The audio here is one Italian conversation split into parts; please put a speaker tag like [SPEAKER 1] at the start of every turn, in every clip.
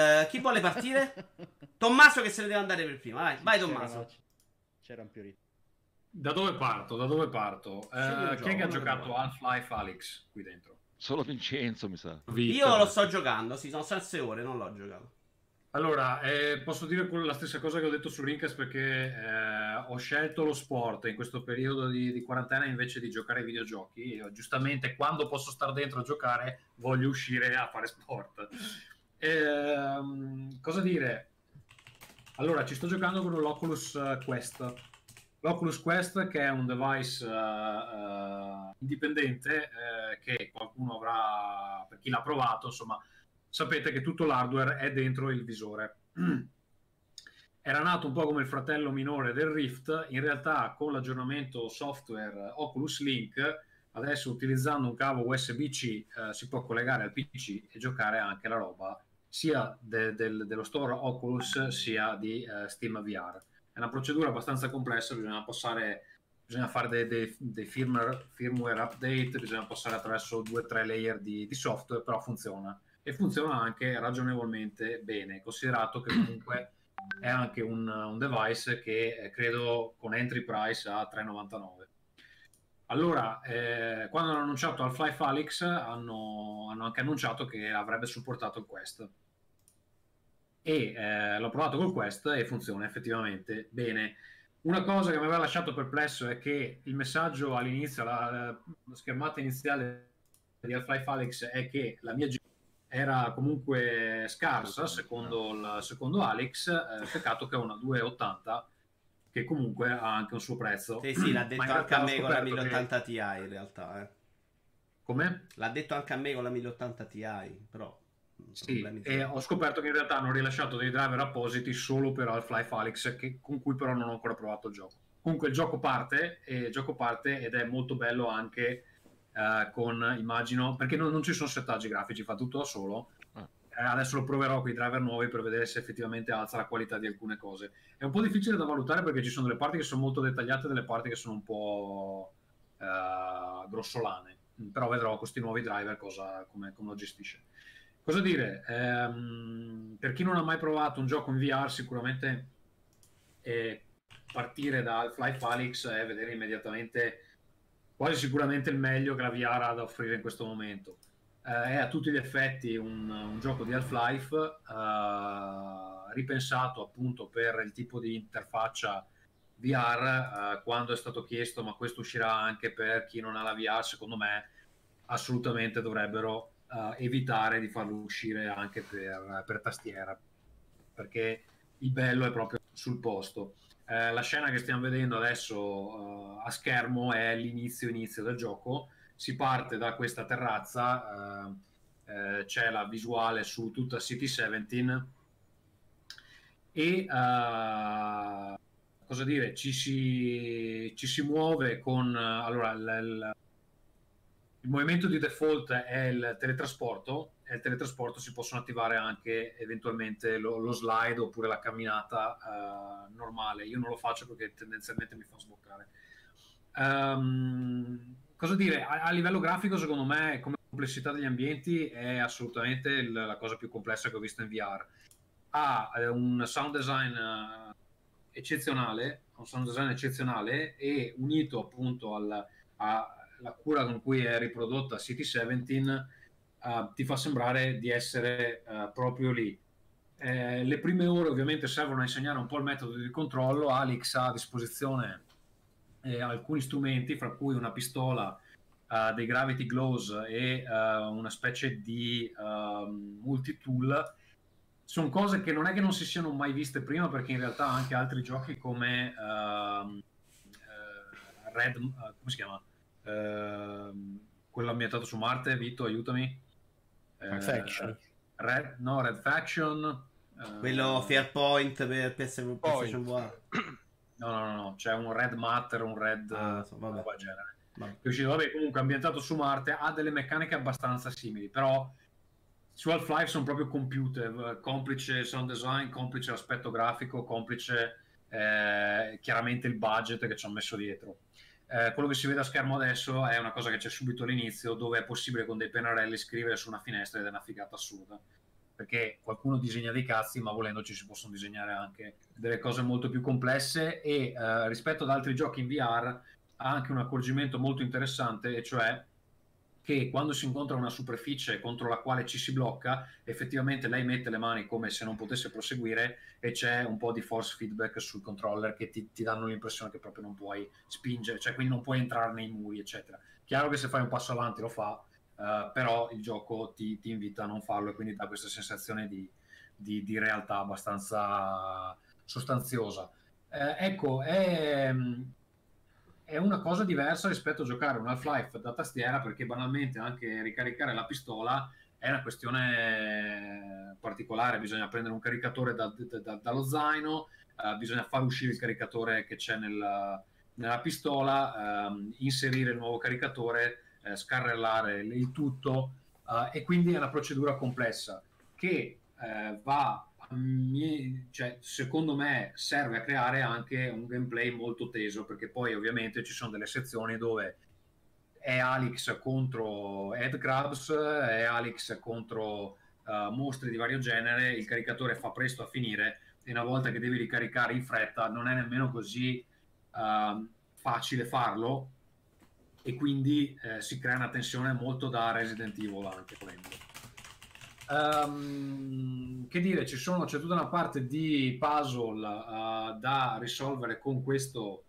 [SPEAKER 1] Uh, chi vuole partire? Tommaso che se ne deve andare per prima. Vai, vai Tommaso.
[SPEAKER 2] C'era un piorito.
[SPEAKER 3] Da dove parto? Da dove parto? Uh, chi è che ha giocato Half-Life Alex qui dentro?
[SPEAKER 4] Solo Vincenzo, mi sa.
[SPEAKER 1] Victor. Io lo sto giocando, sì, sono 6 ore, non l'ho giocato.
[SPEAKER 3] Allora, eh, posso dire la stessa cosa che ho detto su Rincas perché eh, ho scelto lo sport in questo periodo di, di, quarantena invece di giocare ai videogiochi. Io, giustamente, quando posso stare dentro a giocare, voglio uscire a fare sport. Eh, cosa dire? Allora, ci sto giocando con l'Oculus eh, Quest. L'Oculus Quest che è un device uh, uh, indipendente uh, che qualcuno avrà, per chi l'ha provato, insomma, sapete che tutto l'hardware è dentro il visore. Era nato un po' come il fratello minore del Rift, in realtà con l'aggiornamento software Oculus Link, adesso utilizzando un cavo USB-C si può collegare al PC e giocare anche la roba sia de- del- dello store Oculus sia di eh, Steam VR. È una procedura abbastanza complessa, bisogna passare bisogna fare dei, dei, dei firmware, firmware, update, bisogna passare attraverso due o tre layer di, di software, però funziona e funziona anche ragionevolmente bene, considerato che comunque è anche un, un device che eh, credo con entry price a 3,99. Allora, eh, quando hanno annunciato Half-Life Alyx hanno, hanno, anche annunciato che avrebbe supportato il Quest. E eh, l'ho provato col Quest e funziona effettivamente bene. Una cosa che mi aveva lasciato perplesso è che il messaggio all'inizio, la, la schermata iniziale di Half-Life Alyx è che la mia era comunque scarsa secondo, il, secondo Alex, eh, peccato che è una 280 che comunque ha anche un suo prezzo.
[SPEAKER 1] Sì, sì, l'ha detto anche a me con la 1080 che... Ti in realtà. Eh.
[SPEAKER 3] Come?
[SPEAKER 1] L'ha detto anche a me con la 1080 Ti, però...
[SPEAKER 3] Sì, e ho scoperto che in realtà hanno rilasciato dei driver appositi solo per Half-Life Alyx, che, con cui però non ho ancora provato il gioco. Comunque il gioco parte, e il gioco parte ed è molto bello anche eh, con immagino perché non, non, ci sono settaggi grafici, fa tutto da solo. Ah. Eh, adesso lo proverò con i driver nuovi per vedere se effettivamente alza la qualità di alcune cose. È un po' difficile da valutare perché ci sono delle parti che sono molto dettagliate e delle parti che sono un po' eh, grossolane. Però vedrò con questi nuovi driver cosa, come, come lo gestisce. Cosa dire? Ehm, per chi non ha mai provato un gioco in VR, sicuramente eh, partire da Half-Life Alyx e vedere immediatamente quasi sicuramente il meglio che la VR ha da offrire in questo momento. Eh, è a tutti gli effetti un, un gioco di Half-Life eh, ripensato appunto per il tipo di interfaccia VR. Eh, quando è stato chiesto ma questo uscirà anche per chi non ha la VR, secondo me assolutamente dovrebbero eh, evitare di farlo uscire anche per, per tastiera perché il bello è proprio sul posto. Eh, la scena che stiamo vedendo adesso uh, a schermo è l'inizio inizio del gioco. Si parte da questa terrazza, uh, eh, c'è la visuale su tutta City 17 e uh, cosa dire, ci si, ci si muove con allora l, l, il movimento di default è il teletrasporto e il teletrasporto si possono attivare anche eventualmente lo, lo slide oppure la camminata uh, normale. Io non lo faccio perché tendenzialmente mi fa sboccare. Um, cosa dire? A, a, livello grafico, secondo me, come complessità degli ambienti, è assolutamente il, la cosa più complessa che ho visto in VR. Ha eh, un sound design uh, eccezionale, un sound design eccezionale e unito appunto al, alla cura con cui è riprodotta City 17 uh, ti fa sembrare di essere uh, proprio lì. Eh, le prime ore ovviamente servono a insegnare un po' il metodo di controllo. Alex ha a disposizione eh, alcuni strumenti, fra cui una pistola, uh, dei gravity glows e una specie di ehm, multi-tool. Sono cose che non è che non si siano mai viste prima, perché in realtà anche altri giochi come uh, Red, uh, come si chiama? Uh, quello ambientato su Marte, Vito, aiutami.
[SPEAKER 2] Eh, Faction.
[SPEAKER 3] Red, no, Red Faction.
[SPEAKER 1] Quello Fair Point per PS, PlayStation
[SPEAKER 3] No, no, no, c'è un Red Matter, un Red ah, so, vabbè. genere. Vabbè. Che uscito, vabbè, comunque ambientato su Marte, ha delle meccaniche abbastanza simili, però su Half-Life sono proprio computer, complice sound design, complice l'aspetto grafico, complice eh, chiaramente il budget che ci hanno messo dietro. Eh, quello che si vede a schermo adesso è una cosa che c'è subito all'inizio, dove è possibile con dei pennarelli scrivere su una finestra ed è una figata assurda. perché qualcuno disegna dei cazzi, ma volendoci si possono disegnare anche delle cose molto più complesse e eh, rispetto ad altri giochi in VR ha anche un accorgimento molto interessante, e cioè che quando si incontra una superficie contro la quale ci si blocca, effettivamente lei mette le mani come se non potesse proseguire e c'è un po' di force feedback sul controller che ti, ti danno l'impressione che proprio non puoi spingere, cioè quindi non puoi entrare nei muri, eccetera. Chiaro che se fai un passo avanti lo fa, uh, però il gioco ti, ti, invita a non farlo e quindi dà questa sensazione di, di, di realtà abbastanza sostanziosa. Eh, ecco, è, è, una cosa diversa rispetto a giocare un Half-Life da tastiera perché banalmente anche ricaricare la pistola è una questione particolare, bisogna prendere un caricatore da, da, da, dallo zaino, uh, bisogna far uscire il caricatore che c'è nel, nella pistola, ehm, inserire il nuovo caricatore, eh, scarrellare il tutto eh, e quindi è una procedura complessa che eh, va mie, cioè, secondo me serve a creare anche un gameplay molto teso perché poi ovviamente ci sono delle sezioni dove è Alex contro Headcrabs, è Alex contro uh, mostri di vario genere, il caricatore fa presto a finire e una volta che devi ricaricare in fretta non è nemmeno così uh, facile farlo e quindi eh, si crea una tensione molto da Resident Evil anche um, che dire ci sono, c'è tutta una parte di puzzle uh, da risolvere con questo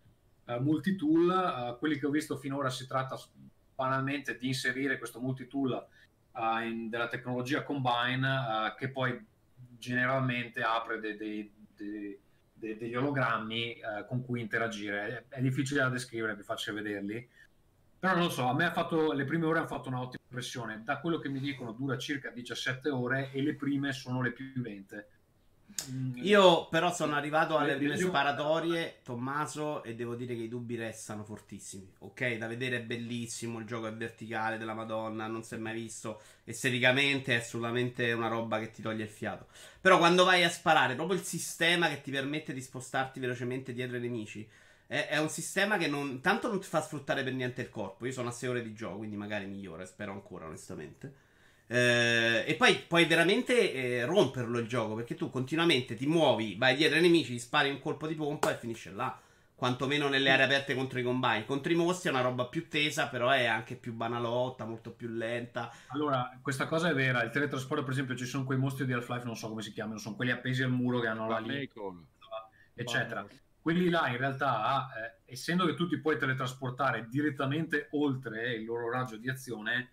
[SPEAKER 3] uh, multitool uh, quelli che ho visto finora si tratta banalmente di inserire questo multitool in, della tecnologia combine che poi generalmente apre dei, dei, dei de- degli ologrammi con cui interagire. È, è, difficile da descrivere, vi faccio vederli. Però non lo so, a me ha fatto, le prime ore hanno fatto un'ottima impressione. Da quello che mi dicono dura circa 17 ore e le prime sono le più lente.
[SPEAKER 1] Mm. Io però sono arrivato alle prime sparatorie, Tommaso, e devo dire che i dubbi restano fortissimi. Ok, da vedere è bellissimo, il gioco è verticale della Madonna, non si è mai visto. Esteticamente è assolutamente una roba che ti toglie il fiato. Però quando vai a sparare, proprio il sistema che ti permette di spostarti velocemente dietro ai nemici, è, è un sistema che non, tanto non ti fa sfruttare per niente il corpo. Io sono a 6 ore di gioco, quindi magari migliore, spero ancora onestamente. Eh, e poi puoi veramente eh, romperlo il gioco perché tu continuamente ti muovi, vai dietro ai nemici, spari un colpo di pompa e finisce là. Quantomeno nelle aree aperte contro i combine. Contro i mostri è una roba più tesa, però è anche più banalotta, molto più lenta.
[SPEAKER 3] Allora, questa cosa è vera. Il teletrasporto, per esempio, ci sono quei mostri di Half-Life, non so come si chiamano, sono quelli appesi al muro che hanno la lì, eccetera. Quelli là, in realtà, eh, essendo che tu ti puoi teletrasportare direttamente oltre il loro raggio di azione,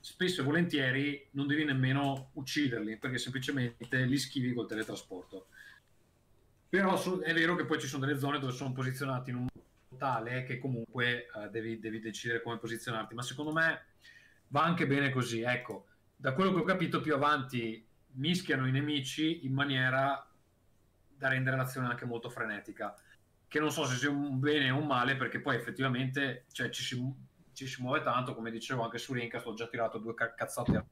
[SPEAKER 3] spesso e volentieri non devi nemmeno ucciderli perché semplicemente li schivi col teletrasporto. Però è vero che poi ci sono delle zone dove sono posizionati in un modo tale che comunque uh, devi, devi, decidere come posizionarti, ma secondo me va anche bene così. Ecco, da quello che ho capito più avanti mischiano i nemici in maniera da rendere l'azione anche molto frenetica, che non so se sia un bene o un male perché poi effettivamente cioè, ci si ci si muove tanto, come dicevo anche su Rincast ho già tirato due cazzate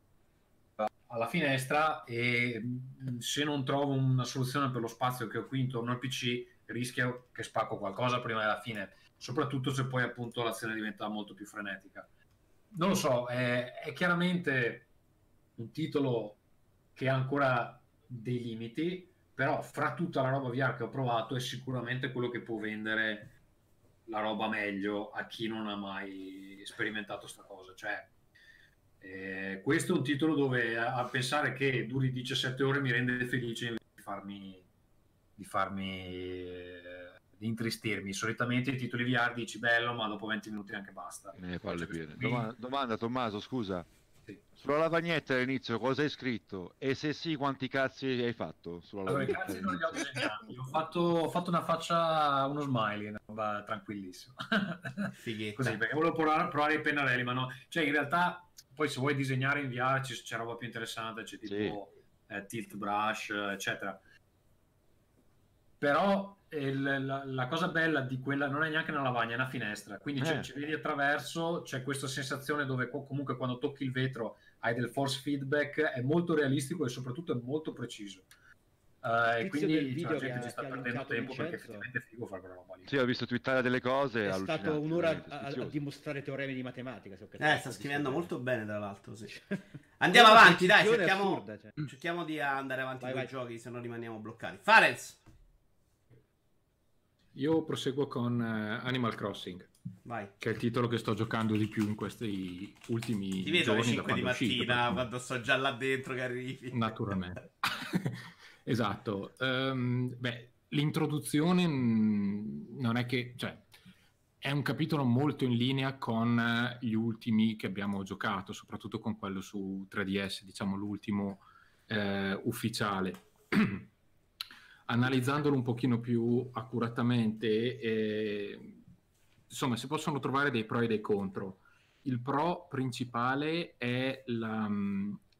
[SPEAKER 3] alla finestra e mm, se non trovo una soluzione per lo spazio che ho qui intorno al PC rischio che spacco qualcosa prima della fine, soprattutto se poi appunto l'azione diventa molto più frenetica. Non lo so, è, è chiaramente un titolo che ha ancora dei limiti, però fra tutta la roba VR che ho provato è sicuramente quello che può vendere la roba meglio a chi non ha mai sperimentato sta cosa. Cioè, eh, questo è un titolo dove a, a, pensare che duri 17 ore mi rende felice di farmi, di farmi eh, di intristirmi. Solitamente i titoli VR dici bello, ma dopo 20 minuti anche basta.
[SPEAKER 4] Ne palle piene. Domanda, domanda Tommaso, scusa. Sulla lavagnetta all'inizio cosa hai scritto? E se sì, quanti cazzi hai fatto? Sulla
[SPEAKER 3] allora, cazzi non li ho disegnati. Ho fatto, ho fatto una faccia, uno smiley, una roba tranquillissima.
[SPEAKER 1] Fighetta.
[SPEAKER 3] Così, perché volevo provare, provare, i pennarelli, ma no. Cioè, in realtà, poi se vuoi disegnare in VR c'è roba più interessante, c'è tipo sì. eh, tilt brush, eccetera. Però il, la, la, cosa bella di quella non è neanche una lavagna, è una finestra, quindi eh. ci vedi attraverso, c'è questa sensazione dove comunque quando tocchi il vetro hai del force feedback, è molto realistico e soprattutto è molto preciso. Uh, e quindi cioè, la gente sta perdendo tempo perché effettivamente è figo fare quella roba lì.
[SPEAKER 4] Sì, ho visto twittare delle cose.
[SPEAKER 2] È stato un'ora a, a, dimostrare teoremi di matematica.
[SPEAKER 1] eh, sta scrivendo molto bene, tra l'altro. Sì. Andiamo avanti, dai. Cerchiamo, assurda, cioè. cerchiamo, di andare avanti con i giochi, se no rimaniamo bloccati. Farenz.
[SPEAKER 5] Io proseguo con uh, Animal Crossing.
[SPEAKER 1] Vai.
[SPEAKER 5] Che è il titolo che sto giocando di più in questi ultimi Ti vedo
[SPEAKER 1] giorni. Ti vedo alle 5 di mattina, uscito, quando sto già là dentro che arrivi.
[SPEAKER 5] Naturalmente. esatto. Um, beh, l'introduzione non è che... Cioè, è un capitolo molto in linea con gli ultimi che abbiamo giocato, soprattutto con quello su 3DS, diciamo l'ultimo eh, ufficiale. Analizzandolo un pochino più accuratamente, eh, insomma, si possono trovare dei pro e dei contro. Il pro principale è la,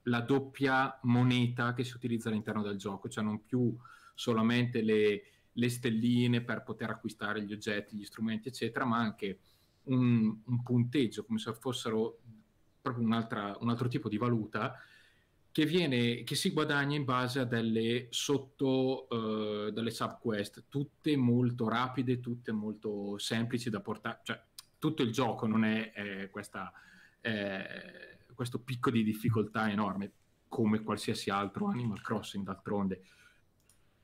[SPEAKER 5] la doppia moneta che si utilizza all'interno del gioco, cioè non più solamente le, le stelline per poter acquistare gli oggetti, gli strumenti, eccetera, ma anche un, un punteggio, come se fossero proprio un altro tipo di valuta che, viene, che si guadagna in base a delle sotto, uh, delle subquest, tutte molto rapide, tutte molto semplici da portare, cioè tutto il gioco non è, è questa, è questo picco di difficoltà enorme, come qualsiasi altro Animal Crossing d'altronde.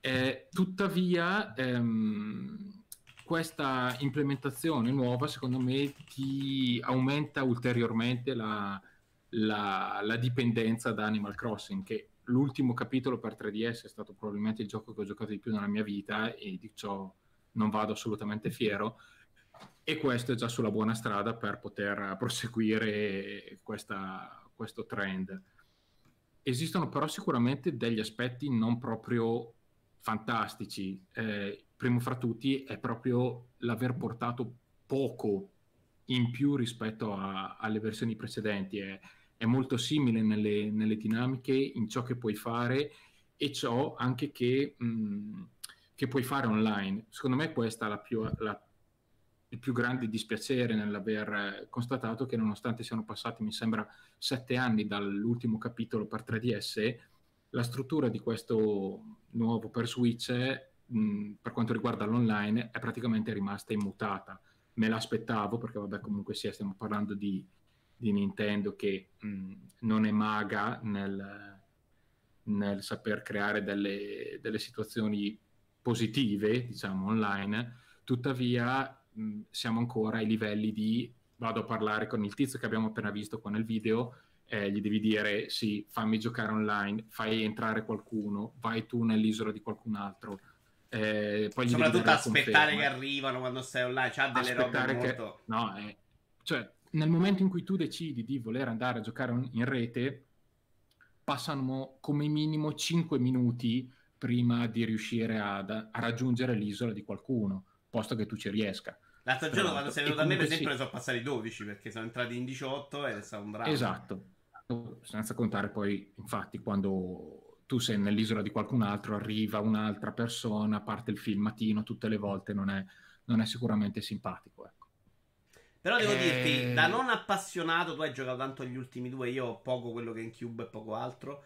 [SPEAKER 5] Eh, tuttavia, ehm, questa implementazione nuova, secondo me, ti aumenta ulteriormente la, la, la, dipendenza da Animal Crossing, che l'ultimo capitolo per 3DS è stato probabilmente il gioco che ho giocato di più nella mia vita e di ciò non vado assolutamente fiero. E questo è già sulla buona strada per poter proseguire questa, questo trend. Esistono però sicuramente degli aspetti non proprio fantastici. Eh, primo fra tutti è proprio l'aver portato poco in più rispetto a, alle versioni precedenti. È, è molto simile nelle, nelle, dinamiche, in ciò che puoi fare e ciò anche che, mh, che puoi fare online. Secondo me questa è la più, la, il più grande dispiacere nell'aver constatato che nonostante siano passati, mi sembra, sette anni dall'ultimo capitolo per 3DS, la struttura di questo nuovo per Switch, mh, per quanto riguarda l'online, è praticamente rimasta immutata. Me l'aspettavo perché, vabbè, comunque sia, stiamo parlando di, di Nintendo che mh, non è maga nel, nel saper creare delle, delle, situazioni positive, diciamo, online. Tuttavia, mh, siamo ancora ai livelli di vado a parlare con il tizio che abbiamo appena visto qua nel video eh, gli devi dire sì, fammi giocare online, fai entrare qualcuno, vai tu nell'isola di qualcun altro.
[SPEAKER 1] Eh, poi Soprattutto aspettare che arrivano quando stai online, c'ha delle aspettare robe che... molto...
[SPEAKER 5] No, eh, cioè, nel momento in cui tu decidi di voler andare a giocare in rete, passano come minimo 5 minuti prima di riuscire ad, a raggiungere l'isola di qualcuno, posto che tu ci riesca.
[SPEAKER 1] L'altro giorno quando sei venuto da me, per esempio, sì. sono passati 12 perché sono entrati in 18 ed è stato un dramma.
[SPEAKER 5] Esatto, senza contare poi, infatti, quando tu sei nell'isola di qualcun altro, arriva un'altra persona, parte il filmatino tutte le volte, non è, non è sicuramente simpatico. Ecco.
[SPEAKER 1] Però devo e... dirti, da non appassionato, tu hai giocato tanto agli ultimi due, io ho poco quello che è in Cube e poco altro.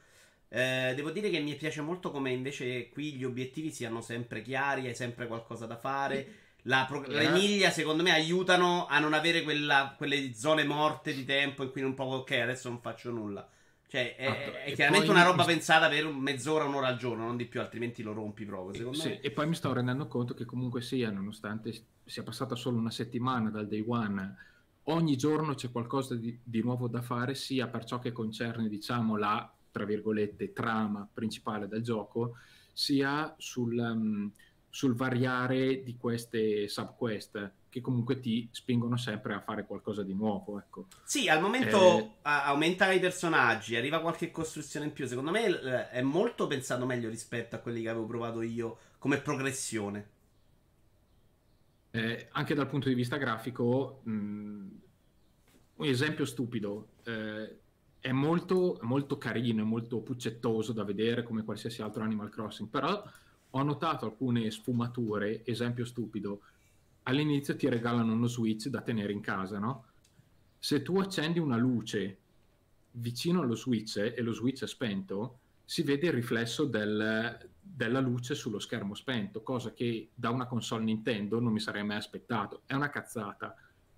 [SPEAKER 1] Eh, devo dire che mi piace molto come invece qui gli obiettivi siano sempre chiari, hai sempre qualcosa da fare. La pro- yeah. Le miglia, secondo me, aiutano a non avere quella, quelle zone morte di tempo in cui non può, ok, adesso non faccio nulla. Cioè, è, ah, è chiaramente poi... una roba pensata per mezz'ora, un'ora al giorno, non di più, altrimenti lo rompi proprio. Secondo
[SPEAKER 5] sì,
[SPEAKER 1] me.
[SPEAKER 5] E poi mi sto rendendo conto che comunque sia, nonostante sia passata solo una settimana dal day one, ogni giorno c'è qualcosa di, di nuovo da fare, sia per ciò che concerne, diciamo, la, tra virgolette, trama principale del gioco, sia sul... Um, sul variare di queste subquest che comunque ti spingono sempre a fare qualcosa di nuovo. Ecco.
[SPEAKER 1] Sì, al momento eh... aumenta i personaggi, arriva qualche costruzione in più. Secondo me è molto pensato meglio rispetto a quelli che avevo provato io come progressione.
[SPEAKER 5] Eh, anche dal punto di vista grafico, mh, un esempio stupido. Eh, è molto, molto carino, è molto puccettoso da vedere come qualsiasi altro Animal Crossing, però ho notato alcune sfumature, esempio stupido, all'inizio ti regalano uno switch da tenere in casa, no? Se tu accendi una luce vicino allo switch e lo switch è spento, si vede il riflesso del, della luce sullo schermo spento, cosa che da una console Nintendo non mi sarei mai aspettato. È una cazzata,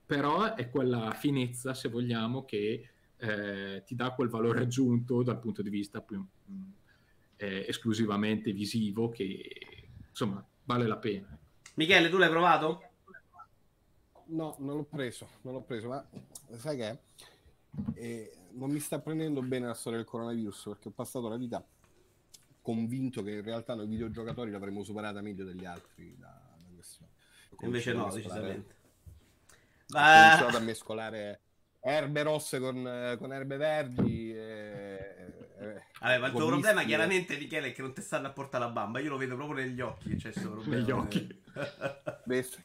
[SPEAKER 5] però è quella finezza, se vogliamo, che eh, ti dà quel valore aggiunto dal punto di vista più, eh, esclusivamente visivo che insomma vale la pena.
[SPEAKER 1] Michele, tu l'hai provato?
[SPEAKER 6] No, non l'ho preso, non l'ho preso, ma sai che eh, non mi sta prendendo bene la storia del coronavirus perché ho passato la vita convinto che in realtà noi videogiocatori l'avremmo superata meglio degli altri da, da questione.
[SPEAKER 1] Invece no, decisamente.
[SPEAKER 6] Ma... Ho iniziato a mescolare erbe rosse con, con erbe verdi. E,
[SPEAKER 1] e, Vabbè, ma il tuo problema chiaramente, Michele, è che non ti stanno a portare la bamba. Io lo vedo proprio negli occhi. Cioè,
[SPEAKER 5] negli occhi.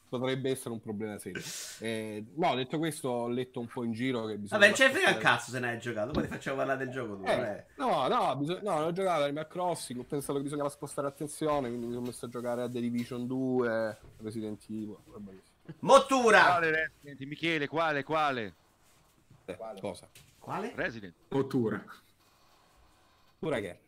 [SPEAKER 6] Potrebbe essere un problema serio. Eh, no, detto questo, ho letto un po' in giro che
[SPEAKER 1] bisogna. Vabbè, c'è frega il cazzo se ne hai giocato. Poi ti facciamo parlare del gioco. Tu,
[SPEAKER 6] eh, no, no, bisog- no, ho giocato Animal Crossing. Ho pensato che bisognava spostare attenzione. Quindi mi sono messo a giocare a The Division 2, Resident Evil.
[SPEAKER 1] Mottura!
[SPEAKER 4] Quale Resident? Michele, quale? Quale?
[SPEAKER 6] Quale? Cosa?
[SPEAKER 1] Quale?
[SPEAKER 4] Resident.
[SPEAKER 5] Mottura.
[SPEAKER 6] Mottura che?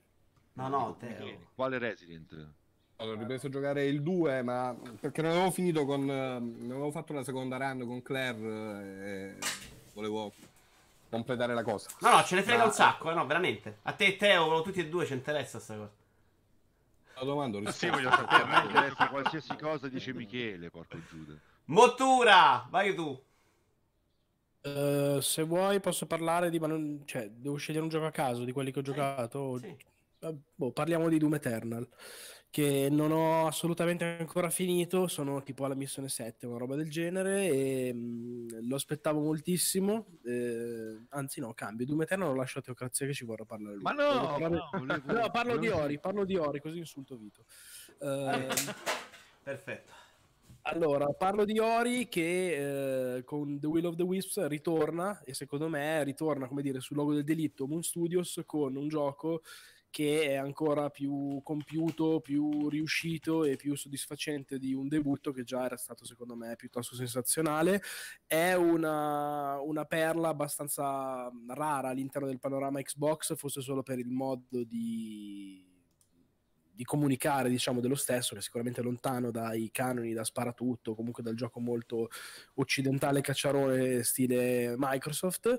[SPEAKER 1] No, no, Teo.
[SPEAKER 4] Quale Resident?
[SPEAKER 6] Ho ripreso a giocare il 2, ma perché non avevo finito con. Non avevo fatto la seconda run con Claire e volevo completare la cosa.
[SPEAKER 1] No, no, ce ne frega ma... un sacco, eh, no, veramente. A te e Teo, tutti e due ci interessa sta cosa.
[SPEAKER 6] La domando, rispondo.
[SPEAKER 4] Sì, voglio sapere, a me interessa qualsiasi cosa dice Michele, porco Giuda.
[SPEAKER 1] Mottura, vai tu.
[SPEAKER 7] Uh, se vuoi posso parlare di... Ma non, cioè, devo scegliere un gioco a caso di quelli che ho giocato. Sì. Uh, boh, parliamo di Doom Eternal che non ho assolutamente ancora finito, sono tipo alla missione 7, una roba del genere e mh, mm, lo aspettavo moltissimo, eh, anzi no, cambio, Doom Eternal lo lascio a Teocrazia che ci vorrà parlare lui.
[SPEAKER 4] Ma no,
[SPEAKER 7] parlare... no, volevo... no, parlo di Ori, parlo di Ori, così insulto Vito. Uh,
[SPEAKER 1] Perfetto.
[SPEAKER 7] Allora, parlo di Ori che eh, con The Will of the Wisps ritorna e secondo me ritorna, come dire, sul logo del delitto Moon Studios con un gioco che è ancora più compiuto, più riuscito e più soddisfacente di un debutto che già era stato secondo me piuttosto sensazionale. È una, una perla abbastanza rara all'interno del panorama Xbox, forse solo per il modo di di comunicare diciamo dello stesso che è sicuramente lontano dai canoni da sparatutto comunque dal gioco molto occidentale cacciarone stile Microsoft.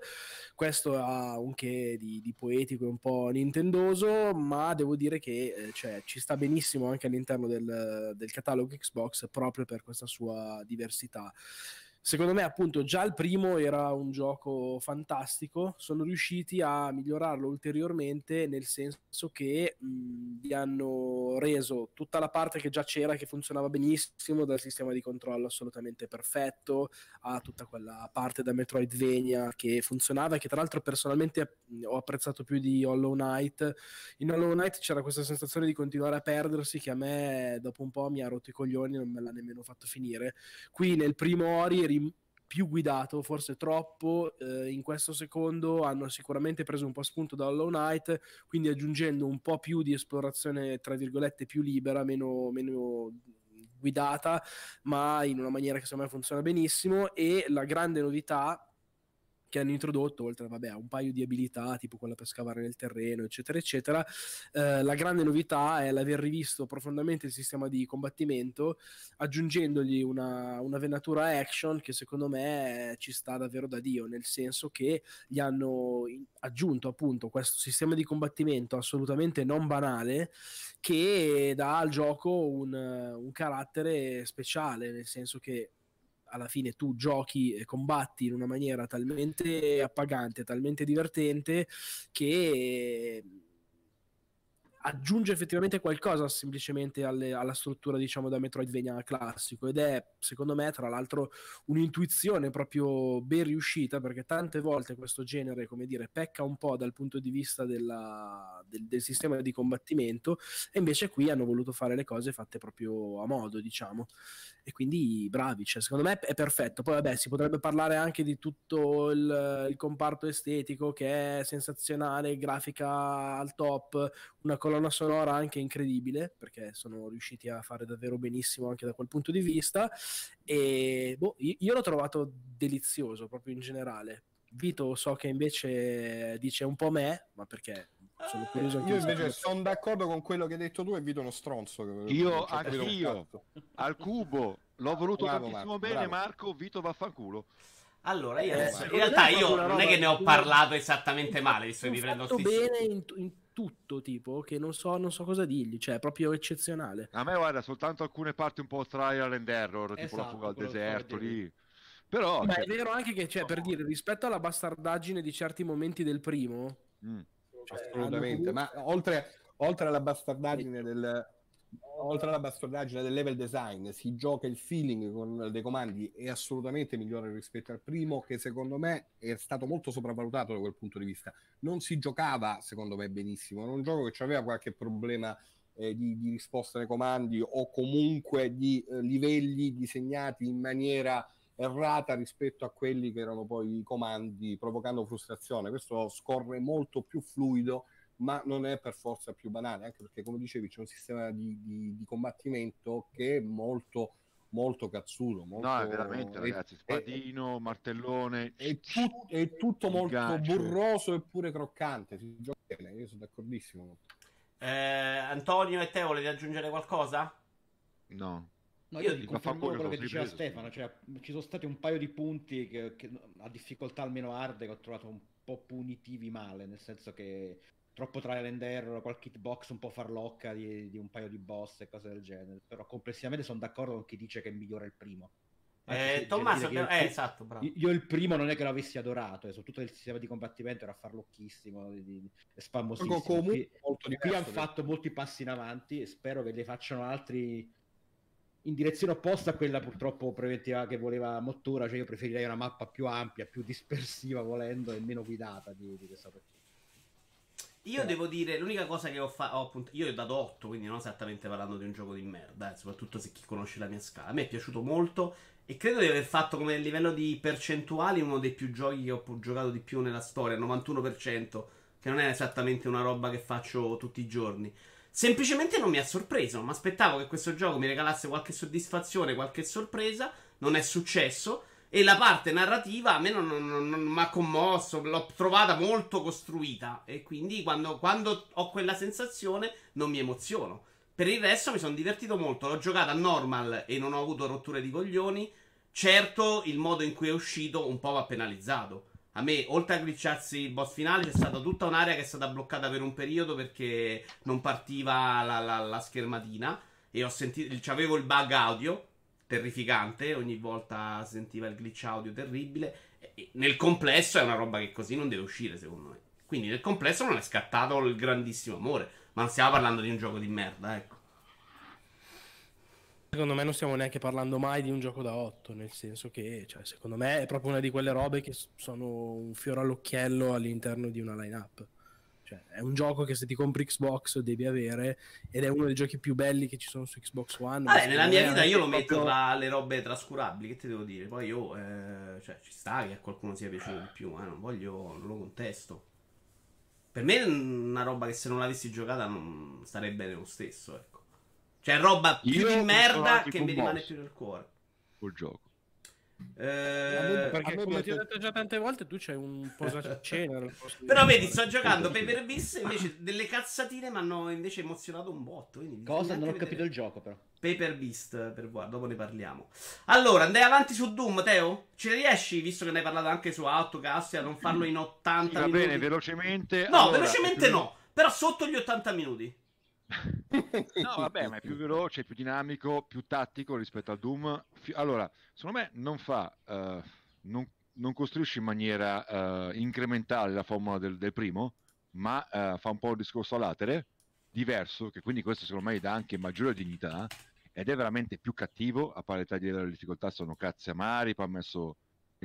[SPEAKER 7] Questo ha un che di, di poetico e un po' nintendoso ma devo dire che eh, cioè, ci sta benissimo anche all'interno del, del catalogo Xbox proprio per questa sua diversità Secondo me, appunto, già il primo era un gioco fantastico. Sono riusciti a migliorarlo ulteriormente, nel senso che mh, gli hanno reso tutta la parte che già c'era, che funzionava benissimo, dal sistema di controllo assolutamente perfetto, a tutta quella parte da Metroidvania che funzionava e che tra l'altro personalmente ho apprezzato più di Hollow Knight. In Hollow Knight c'era questa sensazione di continuare a perdersi che a me dopo un po' mi ha rotto i coglioni e non me l'ha nemmeno fatto finire. Qui nel primo Ori eri più guidato, forse troppo. Eh, in questo secondo hanno sicuramente preso un po' spunto da Hollow Knight, quindi aggiungendo un po' più di esplorazione, tra virgolette, più libera, meno, meno guidata, ma in una maniera che secondo me funziona benissimo. E la grande novità che hanno introdotto, oltre vabbè, a un paio di abilità, tipo quella per scavare nel terreno, eccetera, eccetera. Eh, la grande novità è l'aver rivisto profondamente il sistema di combattimento, aggiungendogli una, una venatura action che secondo me ci sta davvero da Dio, nel senso che gli hanno aggiunto appunto questo sistema di combattimento assolutamente non banale che dà al gioco un, un carattere speciale, nel senso che alla fine tu giochi e combatti in una maniera talmente appagante, talmente divertente che aggiunge effettivamente qualcosa semplicemente alle, alla struttura diciamo da Metroidvania classico. Ed è secondo me tra l'altro un'intuizione proprio ben riuscita perché tante volte questo genere come dire pecca un po' dal punto di vista della, del, del, sistema di combattimento e invece qui hanno voluto fare le cose fatte proprio a modo diciamo. E quindi bravi cioè, secondo me è perfetto. Poi vabbè si potrebbe parlare anche di tutto il, il comparto estetico che è sensazionale grafica al top una colonna sonora anche incredibile perché sono riusciti a fare davvero benissimo anche da quel punto di vista e boh, io l'ho trovato delizioso proprio in generale Vito so che invece dice un po' me ma perché
[SPEAKER 6] Sono curioso io invece sono d'accordo con quello che hai detto tu e Vito uno stronzo.
[SPEAKER 4] Io, anche io, al cubo, l'ho voluto bravo, tantissimo Marco, bene, bravo. Marco, Vito vaffanculo.
[SPEAKER 1] Allora, io adesso, in realtà io non è che ne ho parlato esattamente male, visto che mi prendo
[SPEAKER 7] sto bene in, in, tutto, tipo, che non so, non so cosa dirgli, cioè è proprio eccezionale.
[SPEAKER 4] A me guarda, soltanto alcune parti un po' trial and error, esatto, tipo la esatto, fuga al deserto lì. Però,
[SPEAKER 7] Ma cioè... è vero anche che, cioè, per dire, rispetto alla bastardaggine di certi momenti del primo, mm.
[SPEAKER 6] cioè, assolutamente, ma oltre, oltre alla bastardaggine del oltre alla bastardaggine del level design, si gioca il feeling con dei comandi è assolutamente migliore rispetto al primo, che secondo me è stato molto sopravvalutato da quel punto di vista. Non si giocava, secondo me, benissimo. Era un gioco che aveva qualche problema eh, di, di, risposta ai comandi o comunque di eh, livelli disegnati in maniera errata rispetto a quelli che erano poi i comandi, provocando frustrazione. Questo scorre molto più fluido ma non è per forza più banale, anche perché come dicevi c'è un sistema di, di, di combattimento che è molto molto cazzulo. Molto...
[SPEAKER 4] No, è veramente, ragazzi, spadino, è, martellone.
[SPEAKER 6] È, tu, è tutto molto gancio. burroso e pure croccante. Si gioca bene, io sono d'accordissimo.
[SPEAKER 1] Eh, Antonio e te volete aggiungere qualcosa?
[SPEAKER 4] No.
[SPEAKER 2] No, io confermo quello che diceva preso, Stefano, cioè, ci sono stati un paio di punti che, che a difficoltà almeno arde che ho trovato un po' punitivi male, nel senso che troppo trial and error, qualche hitbox un po' farlocca di, di, un paio di boss e cose del genere. Però complessivamente sono d'accordo con chi dice che è migliore il primo.
[SPEAKER 1] Eh, Tommaso, che... eh, esatto, bravo.
[SPEAKER 2] Io il primo non è che l'avessi adorato, eh, soprattutto il sistema di combattimento era farlocchissimo, di, di, spammosissimo. Qui, qui hanno fatto molti passi in avanti e spero che ne facciano altri in direzione opposta a quella purtroppo preventiva che voleva Mottura, cioè io preferirei una mappa più ampia, più dispersiva volendo e meno guidata di, di questa partita.
[SPEAKER 1] Io devo dire, l'unica cosa che ho fatto, io ho dato 8, quindi non esattamente parlando di un gioco di merda, eh, soprattutto se chi conosce la mia scala. A me è piaciuto molto e credo di aver fatto come livello di percentuali uno dei più giochi che ho giocato di più nella storia, 91%, che non è esattamente una roba che faccio tutti i giorni. Semplicemente non mi ha sorpreso, mi aspettavo che questo gioco mi regalasse qualche soddisfazione, qualche sorpresa, non è successo. E la parte narrativa a me non, non, non, non mi ha commosso, l'ho trovata molto costruita. E quindi quando, quando, ho quella sensazione non mi emoziono. Per il resto mi sono divertito molto. L'ho giocata normal e non ho avuto rotture di coglioni. Certo, il modo in cui è uscito un po' va penalizzato. A me, oltre a glitcharsi il boss finale, c'è stata tutta un'area che è stata bloccata per un periodo perché non partiva la, la, la schermatina. E ho sentito. Avevo il bug audio terrificante, ogni volta sentiva il glitch audio terribile. E nel complesso è una roba che così non deve uscire, secondo me. Quindi nel complesso non è scattato il grandissimo amore, ma non stiamo parlando di un gioco di merda, ecco.
[SPEAKER 7] Secondo me non stiamo neanche parlando mai di un gioco da 8, nel senso che, cioè, secondo me è proprio una di quelle robe che sono un fiore all'occhiello all'interno di una line-up. Cioè, è un gioco che se ti compri Xbox devi avere ed è uno dei giochi più belli che ci sono su Xbox One.
[SPEAKER 1] Vabbè, nella mia vita io lo metto proprio... tra le robe trascurabili, che ti devo dire? Poi io, eh, cioè, ci sta che a qualcuno sia piaciuto di più, eh, non voglio, non lo contesto. Per me è una roba che se non l'avessi giocata non starebbe bene lo stesso, ecco. Cioè, roba più io di merda che mi rimane più nel cuore.
[SPEAKER 4] Col gioco.
[SPEAKER 7] Eh, perché come ti ho detto già tante volte tu c'hai un posacena
[SPEAKER 1] però vedi sto giocando Paper Beast invece delle cazzatine mi hanno invece emozionato un botto
[SPEAKER 2] cosa? non ho capito il gioco però.
[SPEAKER 1] Paper Beast per voi dopo ne parliamo. Allora andai avanti su Doom Teo? Ci riesci visto che ne hai parlato anche su Outcast a non farlo in 80 sì, va
[SPEAKER 4] bene velocemente.
[SPEAKER 1] No allora, velocemente no però sotto gli 80 minuti
[SPEAKER 4] no, vabbè, ma è più veloce, più dinamico, più tattico rispetto al Doom. Allora, secondo me non fa, uh, non, non, costruisce in maniera uh, incrementale la formula del, del primo, ma uh, fa un po' il discorso a latere, diverso, che quindi questo secondo me gli dà anche maggiore dignità, ed è veramente più cattivo, a parità di livello di difficoltà sono cazzi amari, poi ha messo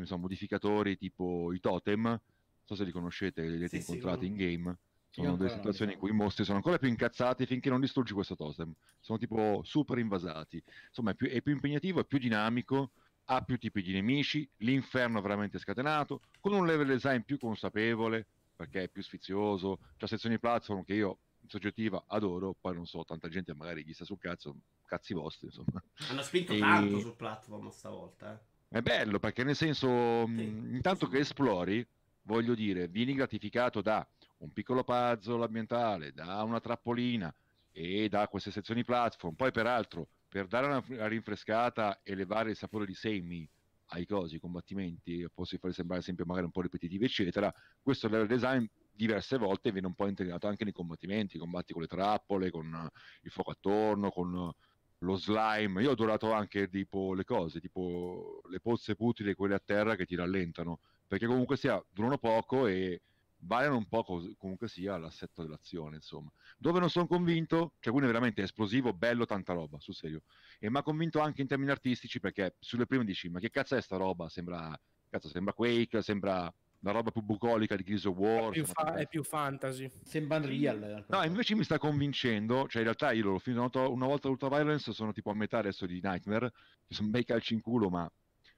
[SPEAKER 4] so, modificatori tipo i totem, non so se li conoscete, li avete sì, incontrati sì, in game sono delle situazioni in cui i mostri sono ancora più incazzati finché non distruggi questo totem. Sono tipo super invasati. Insomma, è più, è più impegnativo, è più dinamico, ha più tipi di nemici, l'inferno è veramente scatenato, con un level design più consapevole, perché è più sfizioso, c'ha sezioni platform che io in soggettiva adoro, poi non so, tanta gente magari gli sta sul cazzo, cazzi vostri, insomma.
[SPEAKER 1] Hanno spinto e... tanto sul platform stavolta, eh.
[SPEAKER 4] È bello perché nel senso, sì. intanto che esplori, voglio dire, vieni gratificato da un piccolo puzzle ambientale, da una trappolina e da queste sezioni platform. Poi, peraltro, per dare una rinfrescata e levare il sapore di semi ai cosi, ai combattimenti, posso fare sembrare sempre magari un po' ripetitivi, eccetera, questo level design diverse volte viene un po' integrato anche nei combattimenti, combatti con le trappole, con il fuoco attorno, con lo slime. Io ho adorato anche tipo le cose, tipo le pozze putili, quelle a terra che ti rallentano, perché comunque sia durano poco e variano un po' cos- comunque sia l'assetto dell'azione, insomma. Dove non sono convinto, cioè quindi è veramente esplosivo, bello, tanta roba, sul serio. E mi ha convinto anche in termini artistici perché sulle prime dici, ma che cazzo è sta roba? Sembra, cazzo, sembra Quake, sembra una roba più bucolica di Gears of War.
[SPEAKER 7] È più, fa- è più fantasy.
[SPEAKER 2] Sembra Unreal.
[SPEAKER 4] No, invece mi sta convincendo, cioè in realtà io l'ho finito una volta Ultra Violence, sono tipo a metà adesso di Nightmare, sono bei calci in culo, ma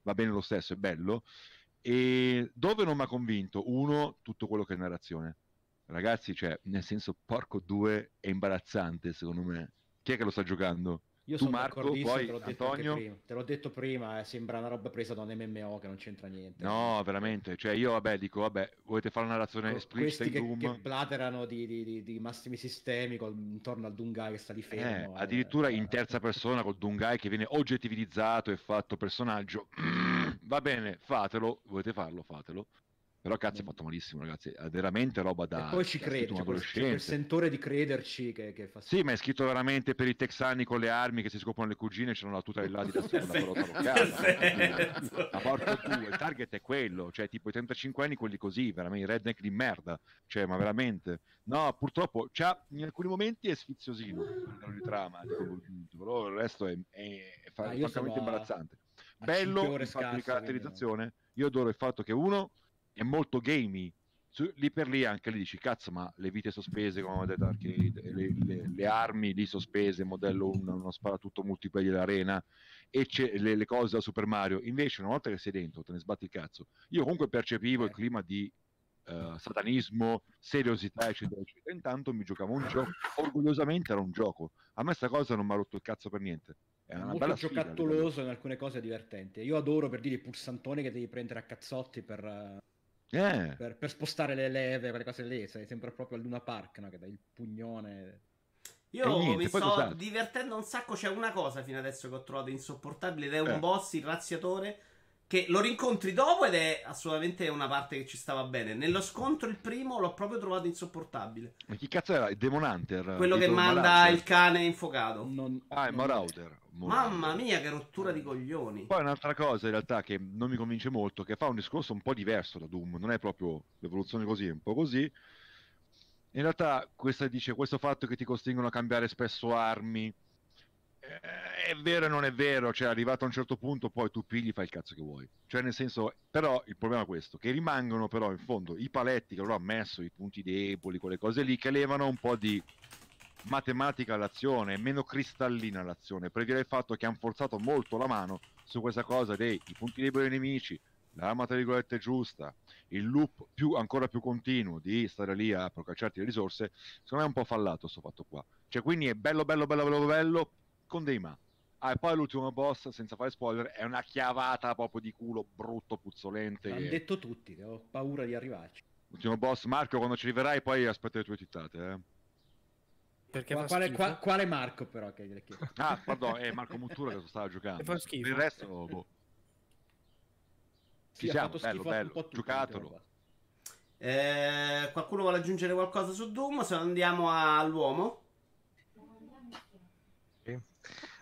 [SPEAKER 4] va bene lo stesso, è bello. E dove non mi ha convinto? Uno, tutto quello che è narrazione. Ragazzi, cioè, nel senso, porco due, è imbarazzante secondo me. Chi è che lo sta giocando?
[SPEAKER 2] Io
[SPEAKER 4] tu
[SPEAKER 2] sono
[SPEAKER 4] Marco,
[SPEAKER 2] poi
[SPEAKER 4] te l'ho detto
[SPEAKER 2] Antonio... prima. Te l'ho detto prima, eh, sembra una roba presa da un MMO che non c'entra niente.
[SPEAKER 4] No, veramente. Cioè, io, vabbè, dico, vabbè, volete fare una narrazione esplicita
[SPEAKER 2] Questi
[SPEAKER 4] in
[SPEAKER 2] che, che blaterano di, di, di, massimi sistemi col, intorno al Dungai che sta di fermo.
[SPEAKER 4] Eh, addirittura eh, in terza persona col Dungai che viene oggettivizzato e fatto personaggio. Va bene, fatelo, volete farlo, fatelo. Però cazzo è fatto malissimo, ragazzi. È veramente roba da.
[SPEAKER 2] E poi ci crede, c'è quel, quel sentore di crederci che, che fa
[SPEAKER 4] Sì, ma è scritto veramente per i texani con le armi che si scoprono le cugine, c'è una tuta di là di destra una pelota locale. Ma porco tu, il target è quello, cioè tipo i 35 anni quelli così, veramente i redneck di merda. Cioè, ma veramente. No, purtroppo c'ha, in alcuni momenti è sfiziosino di trama, però il resto è, è, è ah, francamente imbarazzante. Bello il fatto di caratterizzazione. Io adoro il fatto che uno è molto gamey. Su, lì per lì anche lì dici cazzo ma le vite sospese come avete detto arcade le, le, le, armi lì sospese modello un, uno sparatutto multiplayer dell'arena e le, le, cose da Super Mario invece una volta che sei dentro te ne sbatti il cazzo io comunque percepivo eh. il clima di uh, satanismo seriosità eccetera eccetera intanto mi giocavo un gioco orgogliosamente era un gioco a me sta cosa non mi ha rotto il cazzo per niente
[SPEAKER 2] è una molto bella giocattoloso in alcune cose divertente io adoro per dire i pulsantoni che devi prendere a cazzotti per
[SPEAKER 4] eh.
[SPEAKER 2] Per, per, spostare le leve, quelle cose lì, sei sempre proprio al Luna Park, no? che dai il pugnone.
[SPEAKER 1] Io niente, mi sto divertendo un sacco. C'è una cosa fino adesso che ho trovato insopportabile ed è un eh. boss, il razziatore, che lo rincontri dopo ed è assolutamente una parte che ci stava bene. Nello scontro, il primo, l'ho proprio trovato insopportabile.
[SPEAKER 4] Ma chi cazzo era? Il Demon Hunter?
[SPEAKER 1] Quello che manda Marauder. il cane infuocato.
[SPEAKER 4] Non... Ah, è Marauder.
[SPEAKER 1] Mamma mia, che rottura di coglioni.
[SPEAKER 4] Poi un'altra cosa in realtà che non mi convince molto, che fa un discorso un po' diverso da Doom, non è proprio l'evoluzione così, è un po' così. In realtà questa dice questo fatto che ti costringono a cambiare spesso armi, è vero e non è vero, cioè arrivato a un certo punto poi tu pigli fai il cazzo che vuoi. Cioè nel senso, però il problema è questo, che rimangono però in fondo i paletti che loro hanno messo, i punti deboli, quelle cose lì, che levano un po' di matematica all'azione, meno cristallina l'azione, per dire il fatto che hanno forzato molto la mano su questa cosa dei punti deboli dei nemici, l'arma tra virgolette giusta, il loop più, ancora più continuo di stare lì a procacciarti le risorse, secondo me è un po' fallato questo fatto qua. Cioè quindi è bello bello bello bello bello con dei ma. Ah, e poi l'ultimo boss, senza fare spoiler, è una chiavata proprio di culo brutto, puzzolente.
[SPEAKER 2] L'hanno e... detto tutti, ho paura di arrivarci.
[SPEAKER 4] L'ultimo boss, Marco, quando ci arriverai, poi aspetta le tue tittate, eh.
[SPEAKER 2] Perché Qua, quale, qua, quale, Marco però che gliele chiedo?
[SPEAKER 4] Ah, pardon, è Marco Muttura che stava giocando. Fa schifo. Il resto, boh. Ci sì, siamo, bello, bello, giocatelo.
[SPEAKER 1] Eh, qualcuno vuole aggiungere qualcosa su Doom? Se no andiamo all'uomo.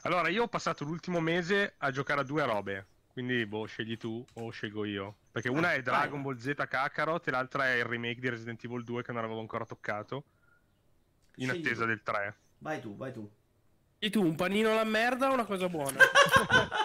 [SPEAKER 8] Allora, io ho passato l'ultimo mese a giocare a due robe. Quindi, boh, scegli tu o scelgo io. Perché una è Dragon vai. Ball Z Kakarot e l'altra è il remake di Resident Evil 2 che non avevo ancora toccato. In scegli attesa tu. del 3.
[SPEAKER 1] Vai tu, vai tu.
[SPEAKER 7] E tu, un panino alla merda o una cosa buona?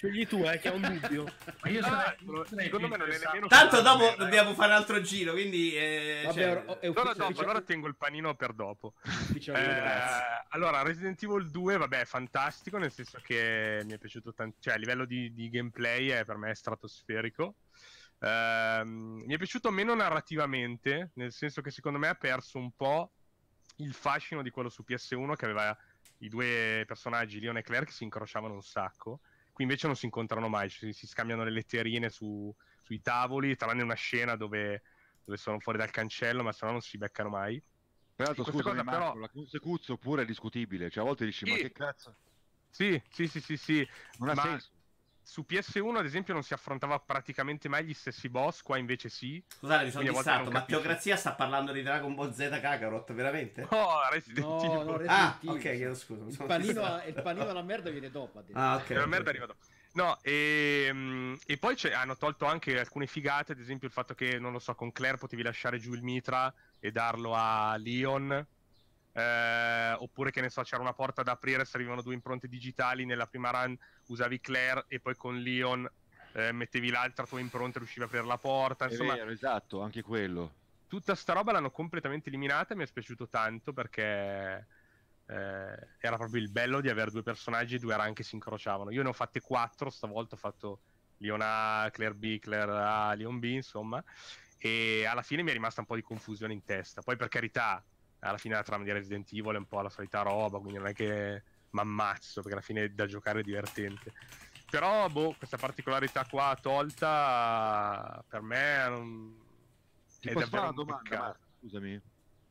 [SPEAKER 7] Scegli tu, eh, che ho un dubbio. Ma io
[SPEAKER 1] ah, sarei, secondo me non è nemmeno. Tanto dopo me, dobbiamo fare un altro giro, quindi. Eh,
[SPEAKER 8] Vabbè, cioè... è allora, dopo, allora tengo il panino per dopo. eh, allora, Resident Evil 2, vabbè, è fantastico, nel senso che mi è piaciuto tanto. Cioè, a livello di, di gameplay, è per me stratosferico. Eh, mi è piaciuto meno narrativamente, nel senso che secondo me ha perso un po' il fascino di quello su PS1 che aveva i due personaggi, Leon e Claire, che si incrociavano un sacco Qui invece non si incontrano mai, si, si scambiano le letterine su, sui tavoli, tranne una scena dove dove sono fuori dal cancello, ma se no non si beccano mai.
[SPEAKER 4] Peraltro, scusa, cosa, Marco, però... la consecuzio pure è discutibile, cioè a volte dici, sì. ma che cazzo?
[SPEAKER 8] Sì, sì, sì, sì, sì. Non ha ma... senso su PS1 ad esempio non si affrontava praticamente mai gli stessi boss, qua invece sì.
[SPEAKER 1] Scusate, mi sono distratto, ma Teocrazia sta parlando di Dragon Ball Z Kakarot, veramente?
[SPEAKER 8] No, Resident no,
[SPEAKER 1] Evil. No, Resident ah, ok, chiedo scusa.
[SPEAKER 2] Il panino, il panino alla merda viene dopo.
[SPEAKER 1] Ah, ok.
[SPEAKER 8] La merda arriva dopo. No, e, ehm, e poi hanno tolto anche alcune figate, ad esempio il fatto che, non lo so, con Claire potevi lasciare giù il mitra e darlo a Leon eh, oppure che ne so, c'era una porta da aprire, servivano due impronte digitali. Nella prima run usavi Claire e poi con Leon eh, mettevi l'altra tua impronta e riuscivi a aprire la porta. Insomma,
[SPEAKER 4] vero, esatto, anche quello.
[SPEAKER 8] Tutta sta roba l'hanno completamente eliminata e mi è piaciuto tanto perché eh, era proprio il bello di avere due personaggi e due run che si incrociavano. Io ne ho fatte quattro, stavolta ho fatto Leon A, Claire B, Claire A, Leon B, insomma. E alla fine mi è rimasta un po' di confusione in testa. Poi per carità, alla fine la trama di Resident Evil è un po' la solita roba, quindi non è che mi ammazzo, perché alla fine da giocare è divertente. Però, boh, questa particolarità qua tolta, per me non...
[SPEAKER 4] Ti è fare una domanda, ma, scusami?